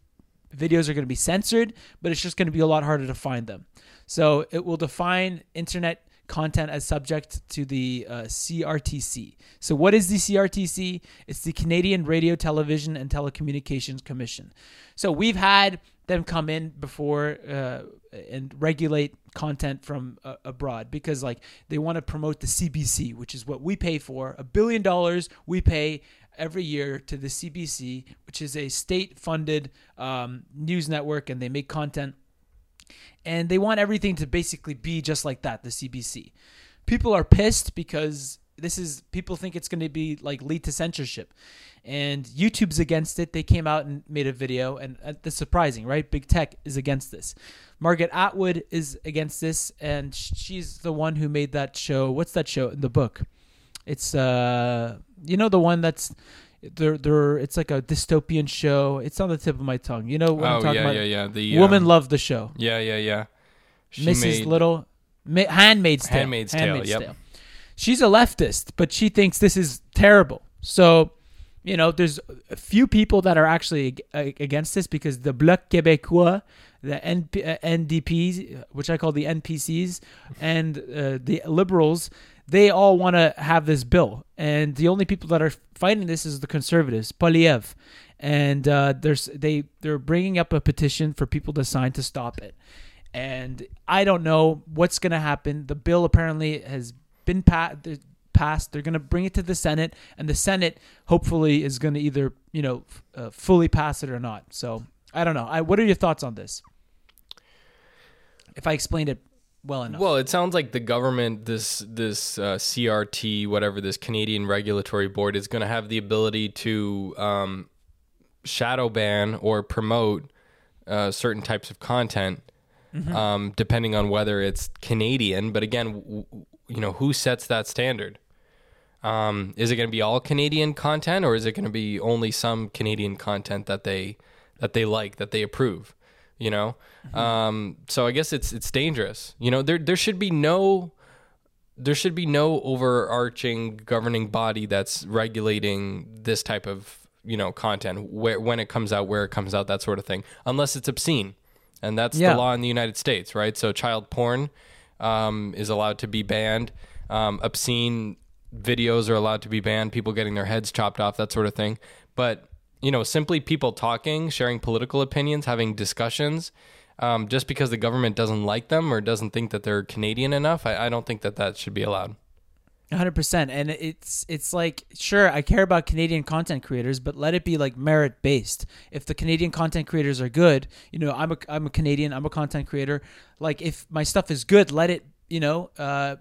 videos are going to be censored but it's just going to be a lot harder to find them. So it will define internet content as subject to the uh, CRTC. So, what is the CRTC? It's the Canadian Radio, Television, and Telecommunications Commission. So, we've had them come in before uh, and regulate content from uh, abroad because, like, they want to promote the CBC, which is what we pay for. A billion dollars we pay every year to the CBC, which is a state funded um, news network, and they make content and they want everything to basically be just like that the cbc people are pissed because this is people think it's going to be like lead to censorship. And youtube's against it. They came out and made a video and uh, that's surprising right? Big tech is against this. Margaret atwood is against this and she's the one who made that show. What's that show in the book? It's uh you know the one that's they're they're it's like a dystopian show. It's on the tip of my tongue. You know what oh, I'm talking yeah, about? yeah, yeah. The woman um, loved the show. Yeah, yeah, yeah. She Mrs. made- Little, Ma- Handmaid's Tale. Handmaid's Tale, yep. She's a leftist, but she thinks this is terrible. So, you know, there's a few people that are actually against this because the Bloc Québécois, the NP- uh, NDPs, which I call the NPCs, and uh, the liberals, they all want to have this bill. And the only people that are fighting this is the conservatives, Poliev. And uh, there's they they're bringing up a petition for people to sign to stop it. And I don't know what's going to happen. The bill apparently has been pa- passed. They're going to bring it to the Senate, and the Senate hopefully is going to either you know f- uh, fully pass it or not. So I don't know. I, what are your thoughts on this? If I explained it well enough. Well, it sounds like the government, this this uh, CRT, whatever this Canadian Regulatory Board, is going to have the ability to um, shadow ban or promote uh, certain types of content, um, depending on whether it's Canadian. But again, w- w- you know, who sets that standard? Um, is it going to be all Canadian content, or is it going to be only some Canadian content that they that they like, that they approve? You know, um, so I guess it's it's dangerous. You know, there there should be no there should be no overarching governing body that's regulating this type of you know content where when it comes out, where it comes out, that sort of thing, unless it's obscene, and that's Yeah. the law in the United States, right? So child porn um, is allowed to be banned. Um, obscene videos are allowed to be banned. People getting their heads chopped off, that sort of thing. But you know, simply people talking, sharing political opinions, having discussions. Um, just because the government doesn't like them or doesn't think that they're Canadian enough, I, I don't think that that should be allowed. hundred percent, and it's it's like sure I care about Canadian content creators, but let it be like merit based. If the Canadian content creators are good, you know I'm a I'm a Canadian, I'm a content creator. Like if my stuff is good, let it you know uh,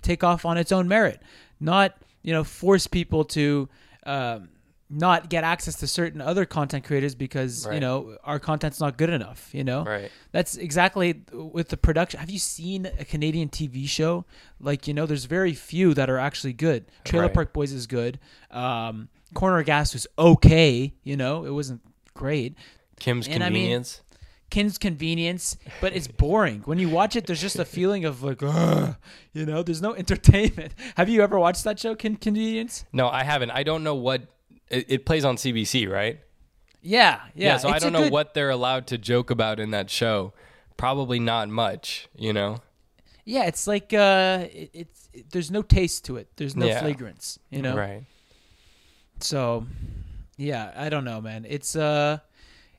take off on its own merit, not you know force people to um, not get access to certain other content creators because you know our content's not good enough. You know, Right. that's exactly with the production. Have you seen a Canadian TV show? Like, you know, there's very few that are actually good. Trailer Right. Park Boys is good. Um, Corner Gas was okay. You know, it wasn't great. Kim's And I mean- convenience. Kim's Convenience, but it's boring. When you watch it, there's just a feeling of like, Ugh, you know, there's no entertainment. Have you ever watched that show, Kin Convenience? no, I haven't. I don't know what it, it plays on CBC, right? Yeah, yeah. so I a don't know good- what they're allowed to joke about in that show. Probably not much, you know. Yeah, it's like uh, it, it's it, there's no taste to it. There's no Yeah. flagrance. You know, Right. So, yeah, I don't know, man. It's uh,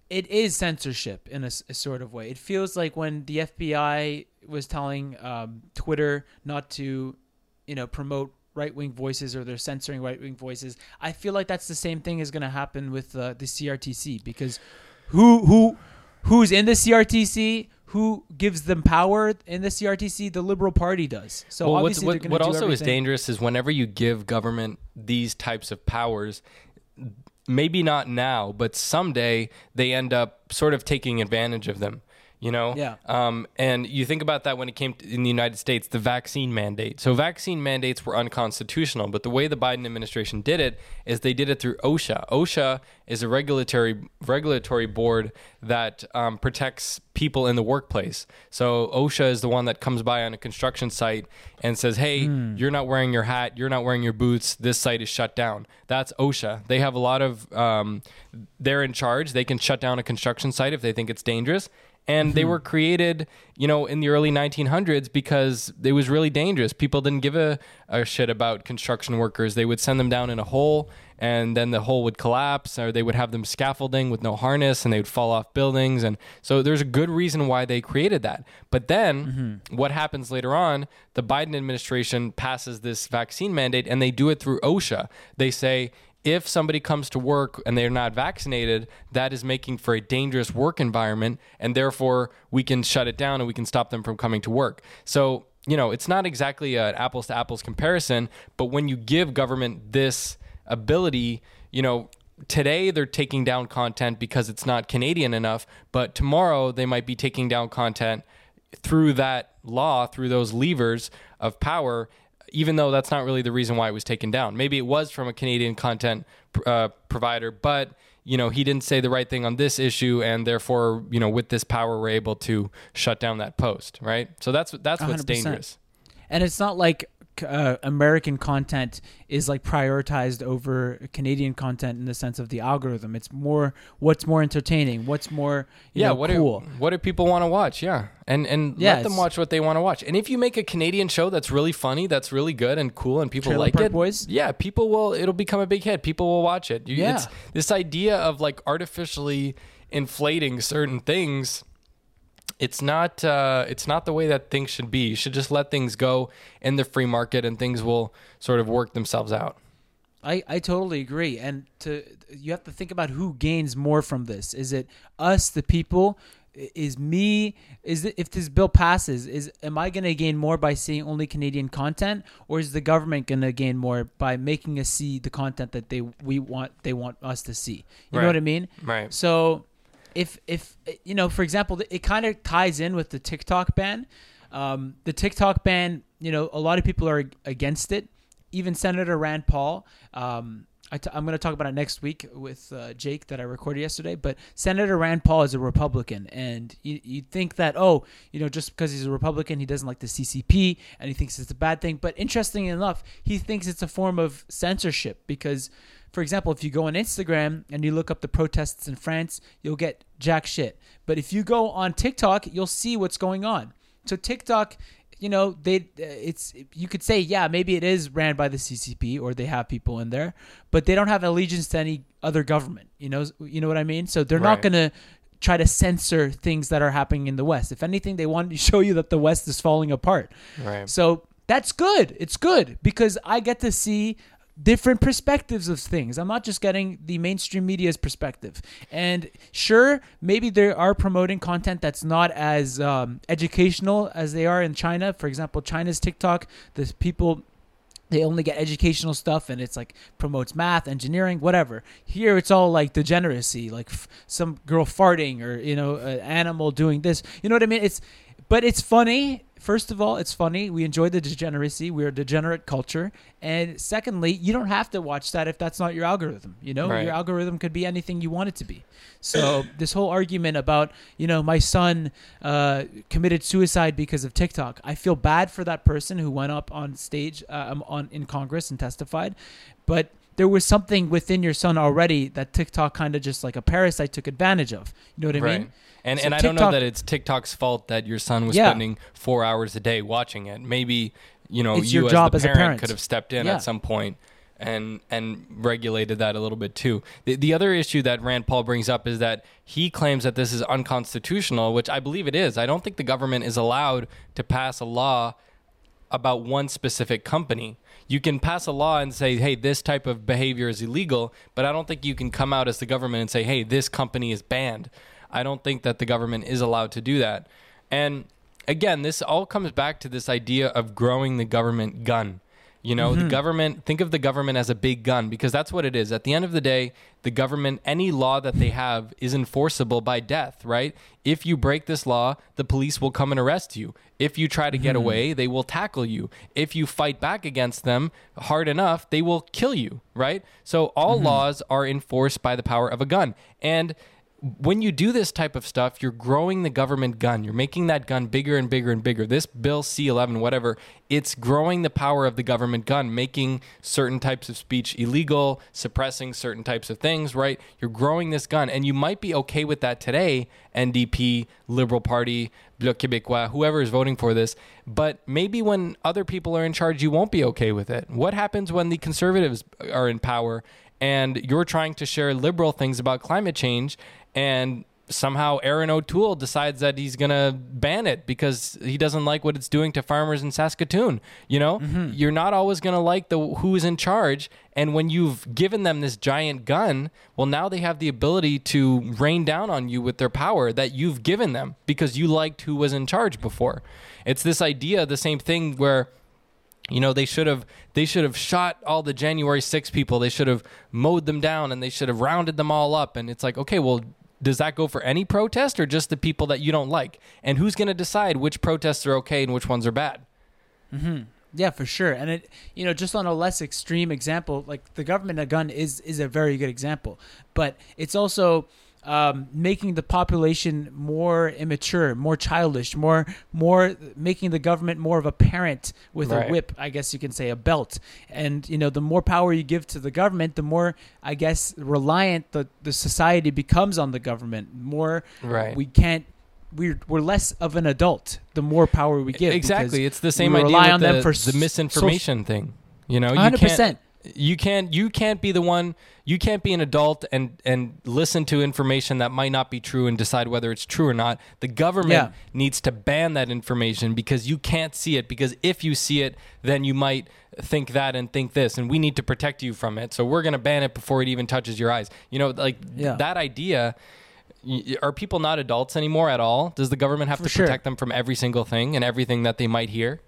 it is censorship in a sort of way. It feels like when the FBI was telling um, Twitter not to, you know, promote right wing voices or they're censoring right wing voices. I feel like that's the same thing is going to happen with uh, the CRTC because who who who's in the CRTC? Who gives them power in the CRTC? The Liberal Party does. So well, obviously, what, what do also is dangerous is whenever you give government these types of powers, maybe not now, but someday they end up sort of taking advantage of them. You know, Yeah. Um, and you think about that when it came to, in the United States, the vaccine mandate. So vaccine mandates were unconstitutional, but the way the Biden administration did it is they did it through OSHA. OSHA is a regulatory regulatory board that um, protects people in the workplace. So OSHA is the one that comes by on a construction site and says, "Hey, you're not wearing your hat. You're not wearing your boots. This site is shut down." That's OSHA. They have a lot of. Um, they're in charge. They can shut down a construction site if they think it's dangerous. And they hmm. were created, you know, in the early 1900s because it was really dangerous. People didn't give a, a shit about construction workers. They would send them down in a hole, and then the hole would collapse, or they would have them scaffolding with no harness, and they would fall off buildings. And so there's a good reason why they created that. But then mm-hmm. what happens later on? The Biden administration passes this vaccine mandate, and they do it through OSHA. They say, if somebody comes to work and they're not vaccinated, that is making for a dangerous work environment, and therefore we can shut it down and we can stop them from coming to work. So, you know, it's not exactly an apples to apples comparison, but when you give government this ability, you know, today they're taking down content because it's not Canadian enough, but tomorrow they might be taking down content through that law, through those levers of power, even though that's not really the reason why it was taken down. Maybe it was from a Canadian content uh, provider, but you know he didn't say the right thing on this issue, and therefore, you know, with this power, we're able to shut down that post, right? So that's that's what's 100%. dangerous. and it's not like uh, American content is like prioritized over Canadian content in the sense of the algorithm. It's more what's more entertaining, what's more you yeah, know, what cool. do what do people want to watch? Yeah, and and Yeah, let them watch what they want to watch. And if you make a Canadian show that's really funny, that's really good and cool, and people Trailer like Park it, Boys? yeah, people will. It'll become a big hit. People will watch it. You, Yeah. it's this idea of like artificially inflating certain things. It's not. Uh, it's not the way that things should be. You should just let things go in the free market, and things will sort of work themselves out. I, I totally agree. And to you have to think about who gains more from this. Is it us, the people? Is me? Is it, if this bill passes? Is am I going to gain more by seeing only Canadian content, or is the government going to gain more by making us see the content that they we want they want us to see? You know what I mean? Right. So, if if you know, for example, it kind of ties in with the TikTok ban. Um, the TikTok ban, you know, a lot of people are against it. Even Senator Rand Paul. Um, I t- I'm going to talk about it next week with uh, Jake that I recorded yesterday. But Senator Rand Paul is a Republican, and you you think that oh, you know, just because he's a Republican, he doesn't like the CCP, and he thinks it's a bad thing. But interestingly enough, he thinks it's a form of censorship because for example, if you go on Instagram and you look up the protests in France, you'll get jack shit. But if you go on TikTok, you'll see what's going on. So TikTok, you know, they uh, it's you could say yeah, maybe it is ran by the CCP or they have people in there, but they don't have allegiance to any other government. You know, you know what I mean? So they're not going to try to censor things that are happening in the West. If anything, they want to show you that the West is falling apart. Right. So that's good. It's good because I get to see different perspectives of things. I'm not just getting the mainstream media's perspective. And sure, maybe they are promoting content that's not as um, educational as they are in China. For example, China's TikTok, the people they only get educational stuff and it's like promotes math engineering whatever here it's all like degeneracy like f- some girl farting or you know an animal doing this you know what i mean it's but it's funny first of all it's funny we enjoy the degeneracy we're a degenerate culture and secondly you don't have to watch that if that's not your algorithm you know Right. your algorithm could be anything you want it to be so this whole argument about you know my son uh, committed suicide because of TikTok, I feel bad for that person who went up on stage uh, um, on in Congress and testified, but there was something within your son already that TikTok kind of just like a parasite took advantage of. You know what I right. mean? And So and I don't know that it's TikTok's fault that your son was Yeah. spending four hours a day watching it. Maybe you know It's you your as job the as parent, parent. could have stepped in Yeah. at some point and and regulated that a little bit too. The, the other issue that Rand Paul brings up is that he claims that this is unconstitutional, which I believe it is. I don't think the government is allowed to pass a law about one specific company. You can pass a law and say, hey, this type of behavior is illegal, but I don't think you can come out as the government and say, hey, this company is banned. I don't think that the government is allowed to do that. And again, this all comes back to this idea of growing the government gun. You know, the mm-hmm. government, think of the government as a big gun because that's what it is. At the end of the day, the government, any law that they have is enforceable by death, right? If you break this law, the police will come and arrest you. If you try to get mm-hmm. away, they will tackle you. If you fight back against them hard enough, they will kill you, right? So all mm-hmm. laws are enforced by the power of a gun. And when you do this type of stuff, you're growing the government gun. You're making that gun bigger and bigger and bigger. This Bill C 11, whatever, it's growing the power of the government gun, making certain types of speech illegal, suppressing certain types of things, right? You're growing this gun. And you might be okay with that today, NDP, Liberal Party, Bloc Québécois, whoever is voting for this. But maybe when other people are in charge, you won't be okay with it. What happens when the conservatives are in power and you're trying to share liberal things about climate change and somehow Erin O'Toole decides that he's going to ban it because he doesn't like what it's doing to farmers in Saskatoon. You know, mm-hmm. you're not always going to like the who's in charge. And when you've given them this giant gun, well, now they have the ability to rain down on you with their power that you've given them because you liked who was in charge before. It's this idea, the same thing where you know they should have they should have shot all the January 6 people. They should have mowed them down and they should have rounded them all up. And it's like, okay, well, does that go for any protest or just the people that you don't like? And who's going to decide which protests are okay and which ones are bad? Mm-hmm. Yeah, for sure. And it, you know, just on a less extreme example, like the government a gun is is a very good example, but it's also um, making the population more immature, more childish, more more making the government more of a parent with Right. a whip, I guess you can say a belt. And you know, the more power you give to the government, the more I guess reliant the the society becomes on the government. More Right. we can't. We're, we're less of an adult the more power we give. exactly. It's the same we idea rely on the, them for the misinformation thing. You know, you 100%. can't you can't you can't be the one you can't be an adult and and listen to information that might not be true and decide whether it's true or not the government Yeah. needs to ban that information because you can't see it because if you see it then you might think that and think this and we need to protect you from it so we're going to ban it before it even touches your eyes you know like Yeah. that idea are people not adults anymore at all does the government have For to sure. protect them from every single thing and everything that they might hear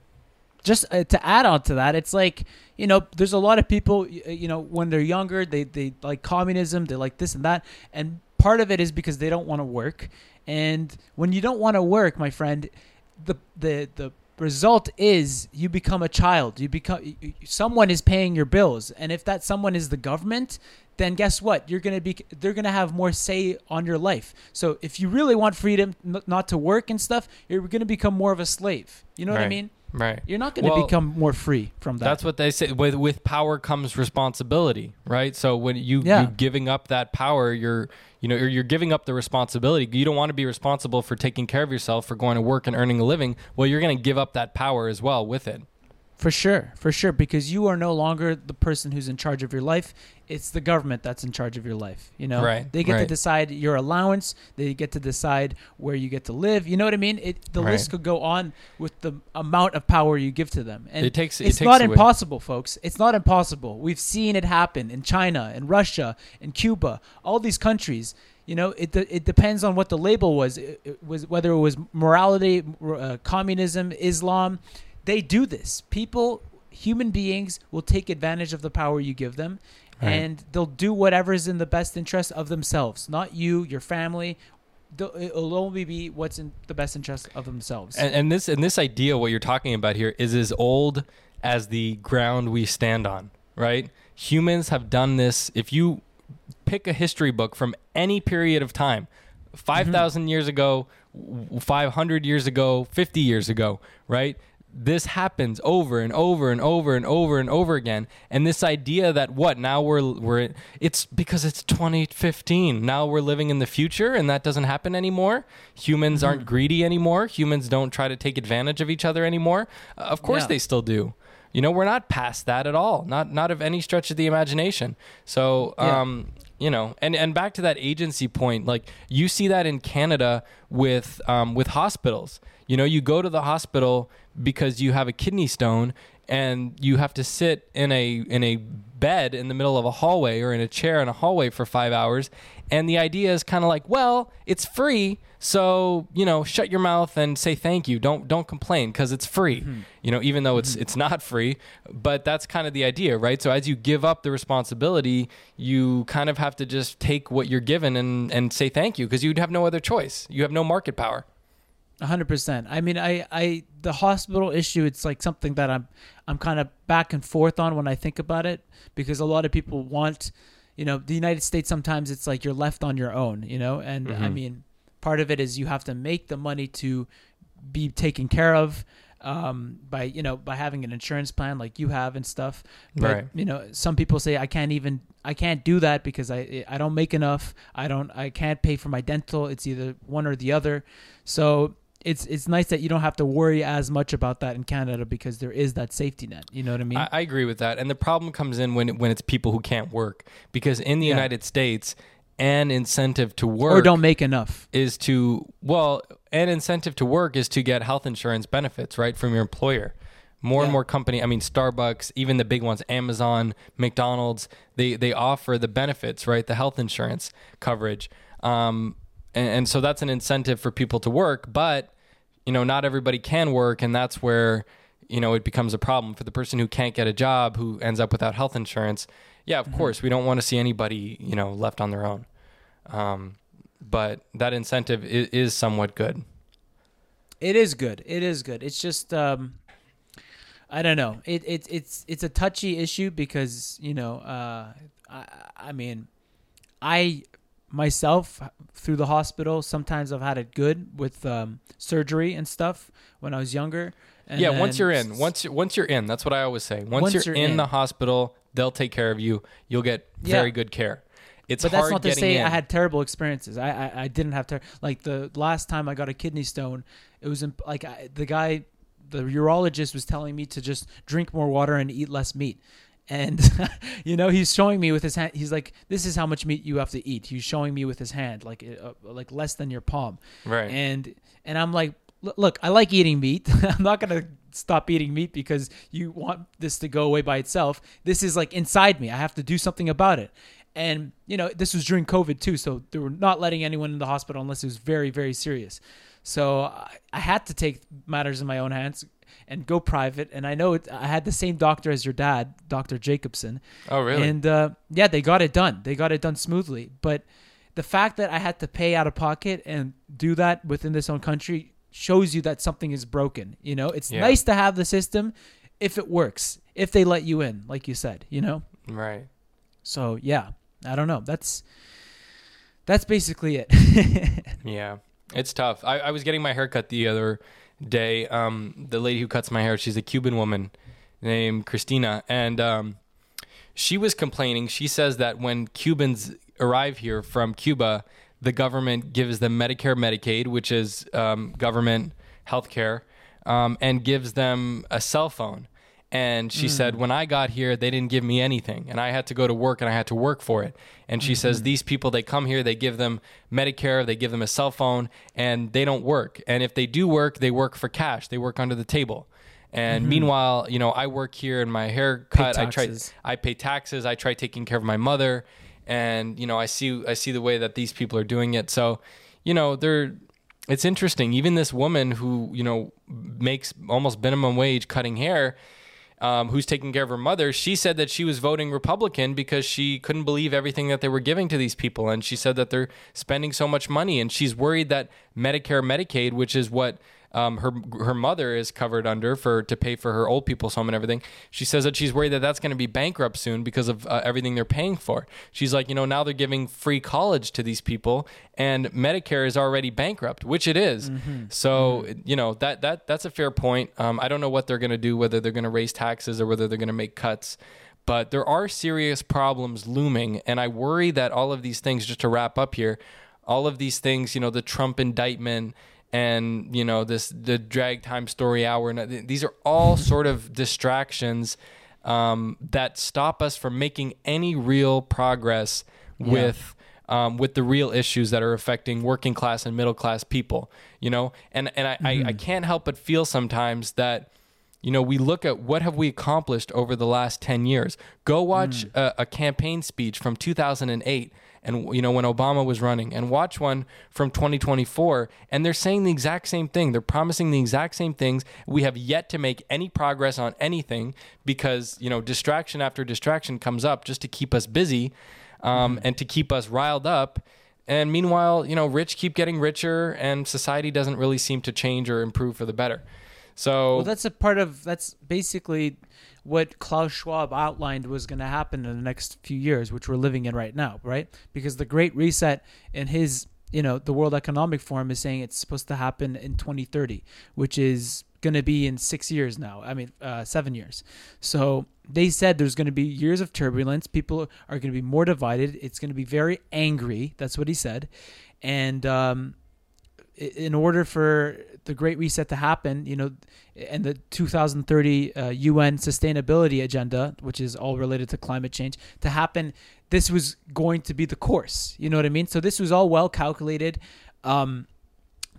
just uh, to add on to that, it's like you know, there's a lot of people, uh, you know, when they're younger, they they like communism, they like this and that, and part of it is because they don't want to work, and when you don't want to work, my friend, the the the result is you become a child. You become someone is paying your bills, and if that someone is the government. Then guess what? You're gonna be. They're gonna have more say on your life. So if you really want freedom, n- not to work and stuff, you're gonna become more of a slave. You know what I mean? Right You're not going to Well, become more free from that. That's what they say. With with power comes responsibility, right? So when you Yeah. you're giving up that power, you're you know you're, you're giving up the responsibility. You don't want to be responsible for taking care of yourself, for going to work and earning a living. Well, you're going to give up that power as well with it. For sure, for sure, because you are no longer the person who's in charge of your life. It's the government that's in charge of your life. You know, Right, they get to decide your allowance. They get to decide where you get to live. You know what I mean? It, the Right. list could go on with the amount of power you give to them. And It takes- it it's takes not away- impossible, folks. It's not impossible. We've seen it happen in China, in Russia, in Cuba, all these countries. You know, it it depends on what the label was. It, it was whether it was morality, uh, communism, Islam. They do this. People human beings will take advantage of the power you give them and they'll do whatever is in the best interest of themselves, not you, your family. It'll only be what's in the best interest of themselves. And, and this and this idea, what you're talking about here, is as old as the ground we stand on. Right? Humans have done this. If you pick a history book from any period of time, mm-hmm. five years ago, five hundred years ago, fifty years ago, right? This happens over and over and over and over and over again. And this idea that what now we're we're it's because it's 2015. Now we're living in the future and that doesn't happen anymore. Humans aren't greedy anymore. Humans don't try to take advantage of each other anymore. Uh, of course Yeah. they still do. You know, we're not past that at all. Not not of any stretch of the imagination. So, Yeah. um, you know, and and back to that agency point, like you see that in Canada with um, with hospitals. You know, you go to the hospital because you have a kidney stone and you have to sit in a in a bed in the middle of a hallway or in a chair in a hallway for 5 hours. And the idea is kind of like well it's free so you know shut your mouth and say thank you. Don't don't complain because it's free. Hmm. You know even though it's hmm. it's not free but that's kind of the idea right? So as you give up the responsibility you kind of have to just take what you're given and and say thank you because you'd have no other choice. You have no market power hundred percent. I mean, I, I, the hospital issue. It's like something that I'm, I'm kind of back and forth on when I think about it, because a lot of people want, you know, the United States. Sometimes it's like you're left on your own, you know, and I mean, part of it is you have to make the money to be taken care of um, by you know by having an insurance plan like you have and stuff. But Right. you know, some people say I can't even I can't do that because I I don't make enough. I don't I can't pay for my dental. It's either one or the other. So it's it's nice that you don't have to worry as much about that in Canada because there is that safety net. You know what I mean? I, I agree with that, and the problem comes in when when it's people who can't work because in the Yeah. United States, an incentive to work or don't make enough. is to well, an incentive to work is to get health insurance benefits right from your employer. More and more company, I mean Starbucks, even the big ones, Amazon, McDonald's, they they offer the benefits, right? The health insurance coverage, um, and, and so that's an incentive for people to work. But you know, not everybody can work, and that's where you know it becomes a problem for the person who can't get a job, who ends up without health insurance. Yeah, of course, we don't want to see anybody you know left on their own. Um, but that incentive is, is somewhat good. It is good. It is good. It's just um I don't know. It, it it's it's a touchy issue because, you know, uh I I mean I myself through the hospital sometimes I've had it good with um surgery and stuff when I was younger. And yeah, once you're in, once once you're in, that's what I always say. Once, Once you're, you're in, in. the hospital, they'll take care of you. You'll get Yeah. very good care. It's but hard that's not to say in. I had terrible experiences. I I, I didn't have ter- like the last time I got a kidney stone, it was imp- like I, the guy, the urologist was telling me to just drink more water and eat less meat. And you know he's showing me with his hand. He's like, "This is how much meat you have to eat." He's showing me with his hand, like uh, like less than your palm. right. And and I'm like, "Look- look, I like eating meat. I'm not gonna stop eating meat because you want this to go away by itself. This is like inside me. I have to do something about it. And you know, this was during COVID too, so they were not letting anyone in the hospital unless it was very, very serious. So I, I had to take matters in my own hands and go private. And I know it, I had the same doctor as your dad, Doctor Jacobson. oh, really? And uh, yeah, they got it done. They got it done smoothly. But the fact that I had to pay out of pocket and do that within this own country shows you that something is broken. You know, it's Yeah. nice to have the system if it works, if they let you in, like you said. You know, right. so yeah, I don't know. That's that's basically it. Yeah, it's tough. I, I was getting my hair cut the other day. Um, the lady who cuts my hair, she's a Cuban woman named Christina, and um, she was complaining. She says that when Cubans arrive here from Cuba, the government gives them Medicare, Medicaid, which is um, government health care, um, and gives them a cell phone. And she said, mm. when I got here, they didn't give me anything, and I had to go to work, and I had to work for it. And she says, mm-hmm. these people, they come here, they give them Medicare, they give them a cell phone, and they don't work. And if they do work, they work for cash, they work under the table. And mm-hmm. meanwhile, you know, I work here and my haircut. I try. I pay taxes. I try taking care of my mother, and you know, I see, I see the way that these people are doing it. So, you know, they're. It's interesting. Even this woman who you know makes almost minimum wage cutting hair, um, who's taking care of her mother, she said that she was voting Republican because she couldn't believe everything that they were giving to these people. And she said that they're spending so much money. And she's worried that Medicare, Medicaid, which is what um, her her mother is covered under for to pay for her old people's home and everything. She says that she's worried that that's going to be bankrupt soon because of uh, everything they're paying for. She's like, you know, now they're giving free college to these people, and Medicare is already bankrupt, which it is. Mm-hmm. So you know that that that's a fair point. Um, I don't know what they're going to do, whether they're going to raise taxes or whether they're going to make cuts. But there are serious problems looming, and I worry that all of these things, just to wrap up here, all of these things, you know, the Trump indictment and you know this the drag time story hour and these are all sort of distractions um, that stop us from making any real progress with um, with the real issues that are affecting working class and middle class people you know? And and I, I, I can't help but feel sometimes that you know we look at what have we accomplished over the last 10 years. Go watch a, a campaign speech from 2008 and you know when Obama was running. And watch one from 2024 and they're saying the exact same thing. They're promising the exact same things. We have yet to make any progress on anything because you know distraction after distraction comes up just to keep us busy um, and to keep us riled up. And meanwhile you know rich keep getting richer and society doesn't really seem to change or improve for the better so Well, that's a part of that's basically what Klaus Schwab outlined was going to happen in the next few years, which we're living in right now, right? Because the Great Reset in his, you know, the World Economic Forum is saying it's supposed to happen in 2030, which is going to be in six years now. I mean, uh, seven years. So they said there's going to be years of turbulence. People are going to be more divided. It's going to be very angry. That's what he said. And, um, in order for the Great Reset to happen, you know, and the 2030 uh, UN Sustainability Agenda, which is all related to climate change, to happen, this was going to be the course. You know what I mean? So this was all well calculated. Um,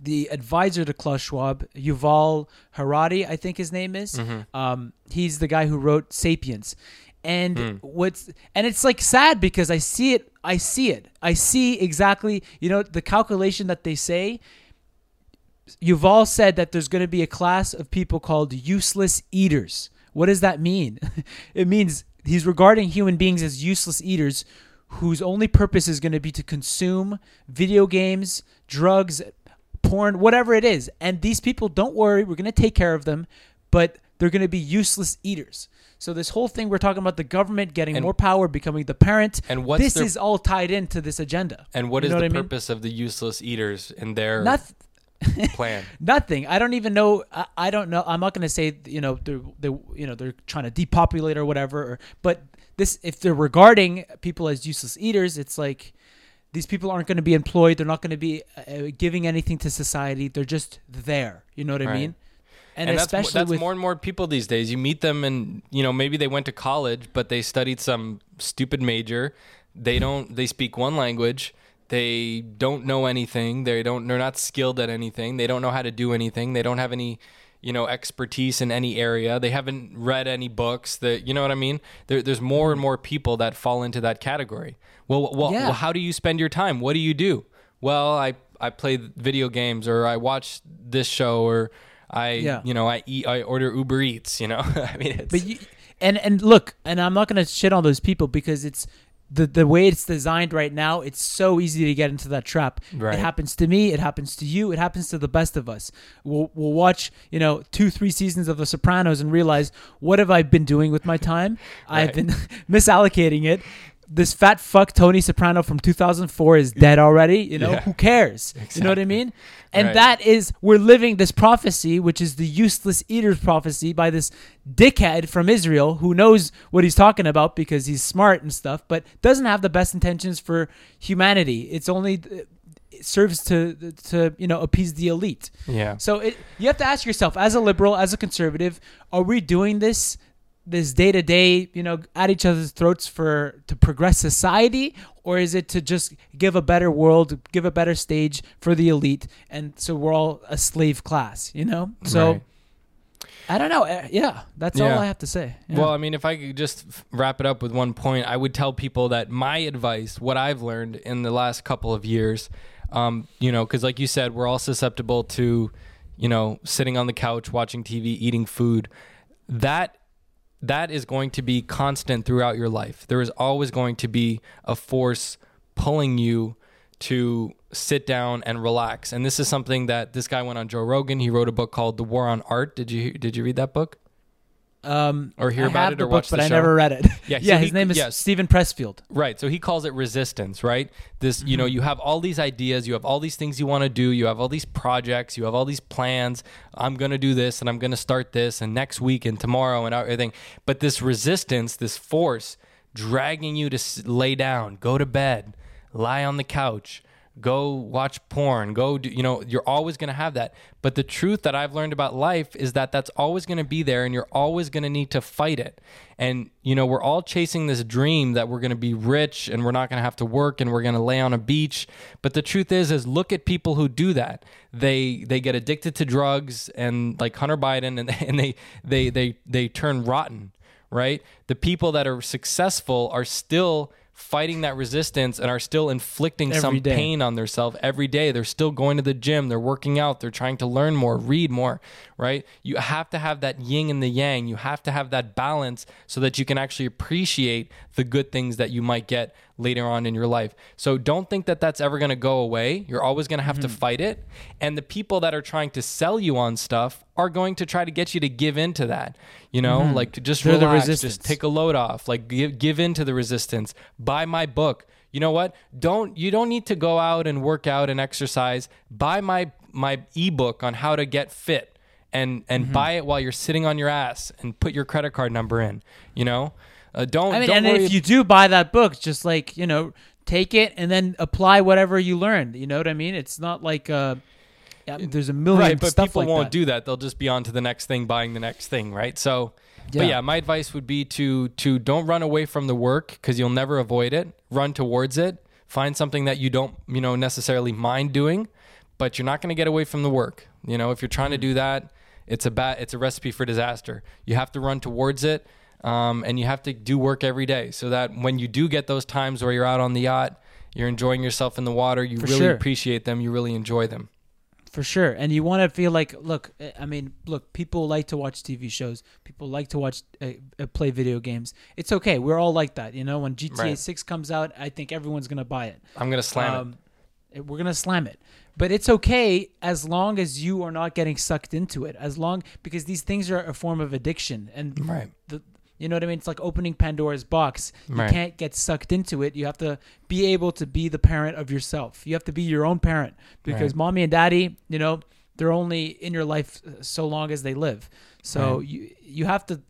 the advisor to Klaus Schwab, Yuval Harari, I think his name is. Um, he's the guy who wrote *Sapiens*, and what's and it's like sad because I see it. I see it. I see exactly. You know the calculation that they say. Yuval said that there's going to be a class of people called useless eaters. What does that mean? it means he's regarding human beings as useless eaters whose only purpose is going to be to consume video games, drugs, porn, whatever it is. And these people, don't worry, we're going to take care of them, but they're going to be useless eaters. So this whole thing we're talking about the government getting And- more power, becoming the parent. And what's this their- is all tied into this agenda. and what You is the what I mean? purpose of the useless eaters in their plan Nothing. I don't even know. I, I don't know. I'm not going to say you know they're they you know they're trying to depopulate or whatever. Or, but this if they're regarding people as useless eaters, it's like these people aren't going to be employed. They're not going to be uh, giving anything to society. They're just there. You know what I mean? And, and, that's, especially that's with more and more people these days. You meet them, and you know maybe they went to college, but they studied some stupid major. They don't. They speak one language. They don't know anything. They don't. They're not skilled at anything. They don't know how to do anything. They don't have any, you know, expertise in any area. They haven't read any books. That you know what I mean. There, there's more and more people that fall into that category. Well, well, Yeah. well, how do you spend your time? What do you do? Well, I I play video games, or I watch this show, or I Yeah. you know I eat I order Uber Eats. You know, I mean, it's, But you, and and look, and I'm not gonna shit on those people because it's the the way it's designed right now. It's so easy to get into that trap. Right. It happens to me. It happens to you. It happens to the best of us. We'll we'll watch you know two three seasons of The Sopranos and realize what have I been doing with my time? I've been misallocating it. This fat fuck Tony Soprano from 2004 is dead already. You know Yeah. who cares? You know what I mean? And Right. that is we're living this prophecy, which is the useless eaters prophecy by this dickhead from Israel who knows what he's talking about because he's smart and stuff, but doesn't have the best intentions for humanity. It's only uh, it serves to to you know appease the elite. yeah. So it, you have to ask yourself, as a liberal, as a conservative, are we doing this this day to day, you know, at each other's throats for to progress society, or is it to just give a better world, give a better stage for the elite, and so we're all a slave class, you know? So Right. I don't know. Uh, Yeah, that's Yeah. all I have to say. Yeah. Well, I mean, if I could just wrap it up with one point, I would tell people that my advice, what I've learned in the last couple of years, um, you know, because like you said, we're all susceptible to, you know, sitting on the couch, watching TV, eating food. That that is going to be constant throughout your life. There is always going to be a force pulling you to sit down and relax. And this is something that this guy went on Joe Rogan. He wrote a book called The War of Art. Did you did you read that book? Um, Or hear I about it the or book, watch but the I never read it. Yeah, so yeah. he- his name is yes. Steven Pressfield. Right. So he calls it resistance, right? This, you know, you have all these ideas, you have all these things you want to do, you have all these projects, you have all these plans. I'm going to do this and I'm going to start this and next week and tomorrow and everything. But this resistance, this force dragging you to s- lay down, go to bed, lie on the couch, go watch porn, go do, you know, you're always going to have that. But the truth that I've learned about life is that that's always going to be there and you're always going to need to fight it. And, you know, we're all chasing this dream that we're going to be rich and we're not going to have to work and we're going to lay on a beach. But the truth is, is look at people who do that. They, they get addicted to drugs and like Hunter Biden and, and they, they, they, they turn rotten, right? The people that are successful are still fighting that resistance and are still inflicting Every some day. pain on themselves every day. They're still going to the gym, they're working out, they're trying to learn more, read more, right? You have to have that yin and the yang. You have to have that balance so that you can actually appreciate the good things that you might get later on in your life. So don't think that that's ever going to go away. You're always going to have Mm-hmm. to fight it. And the people that are trying to sell you on stuff are going to try to get you to give in to that. You know, like to just Mm-hmm. They're relax, just take a load off, like give give in to the resistance. Buy my book. You know what? Don't you don't need to go out and work out and exercise. Buy my my ebook on how to get fit and and Mm-hmm. buy it while you're sitting on your ass and put your credit card number in. You know, uh, don't. I mean, don't and worry if you do buy that book, just like you know, take it and then apply whatever you learned. You know what I mean? It's not like uh, there's a million right but people like won't that. do that they'll just be on to the next thing buying the next thing right so Yeah. but yeah my advice would be to to don't run away from the work because you'll never avoid it run towards it find something that you don't you know necessarily mind doing but you're not going to get away from the work you know if you're trying to do that it's a bad it's a recipe for disaster you have to run towards it um, and you have to do work every day so that when you do get those times where you're out on the yacht you're enjoying yourself in the water you For really sure. appreciate them you really enjoy them For sure. And you want to feel like, look, eh, I mean, look, people like to watch TV shows. People like to watch, uh, uh, play video games. It's okay. We're all like that. You know, when GTA Right. 6 comes out, I think everyone's going to buy it. i'm going to slam it Um, it. We're going to slam it. But it's okay as long as you are not getting sucked into it. As long, because these things are a form of addiction. And Right. the, you know what I mean? It's like opening Pandora's box. You Right. can't get sucked into it. You have to be able to be the parent of yourself. You have to be your own parent because Right. mommy and daddy, you know, they're only in your life so long as they live. So Right. you you have to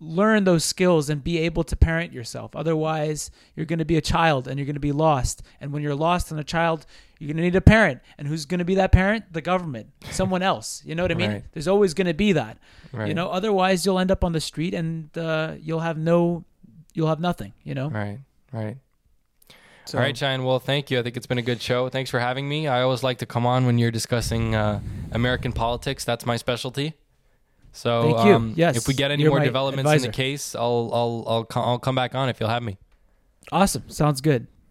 learn those skills and be able to parent yourself. Otherwise, you're going to be a child and you're going to be lost. And when you're lost and a child, you're going to need a parent. And who's going to be that parent? The government, someone else. You know what I mean? Right. There's always going to be that. You know, otherwise you'll end up on the street and uh, you'll have no, you'll have nothing. You know. Right, right. So, All right, Shayan. Well, thank you. I think it's been a good show. Thanks for having me. I always like to come on when you're discussing uh, American politics. That's my specialty. So. Um, Yes, if we get any you're more developments in the case, I'll I'll I'll I'll come back on if you'll have me. Awesome. Sounds good.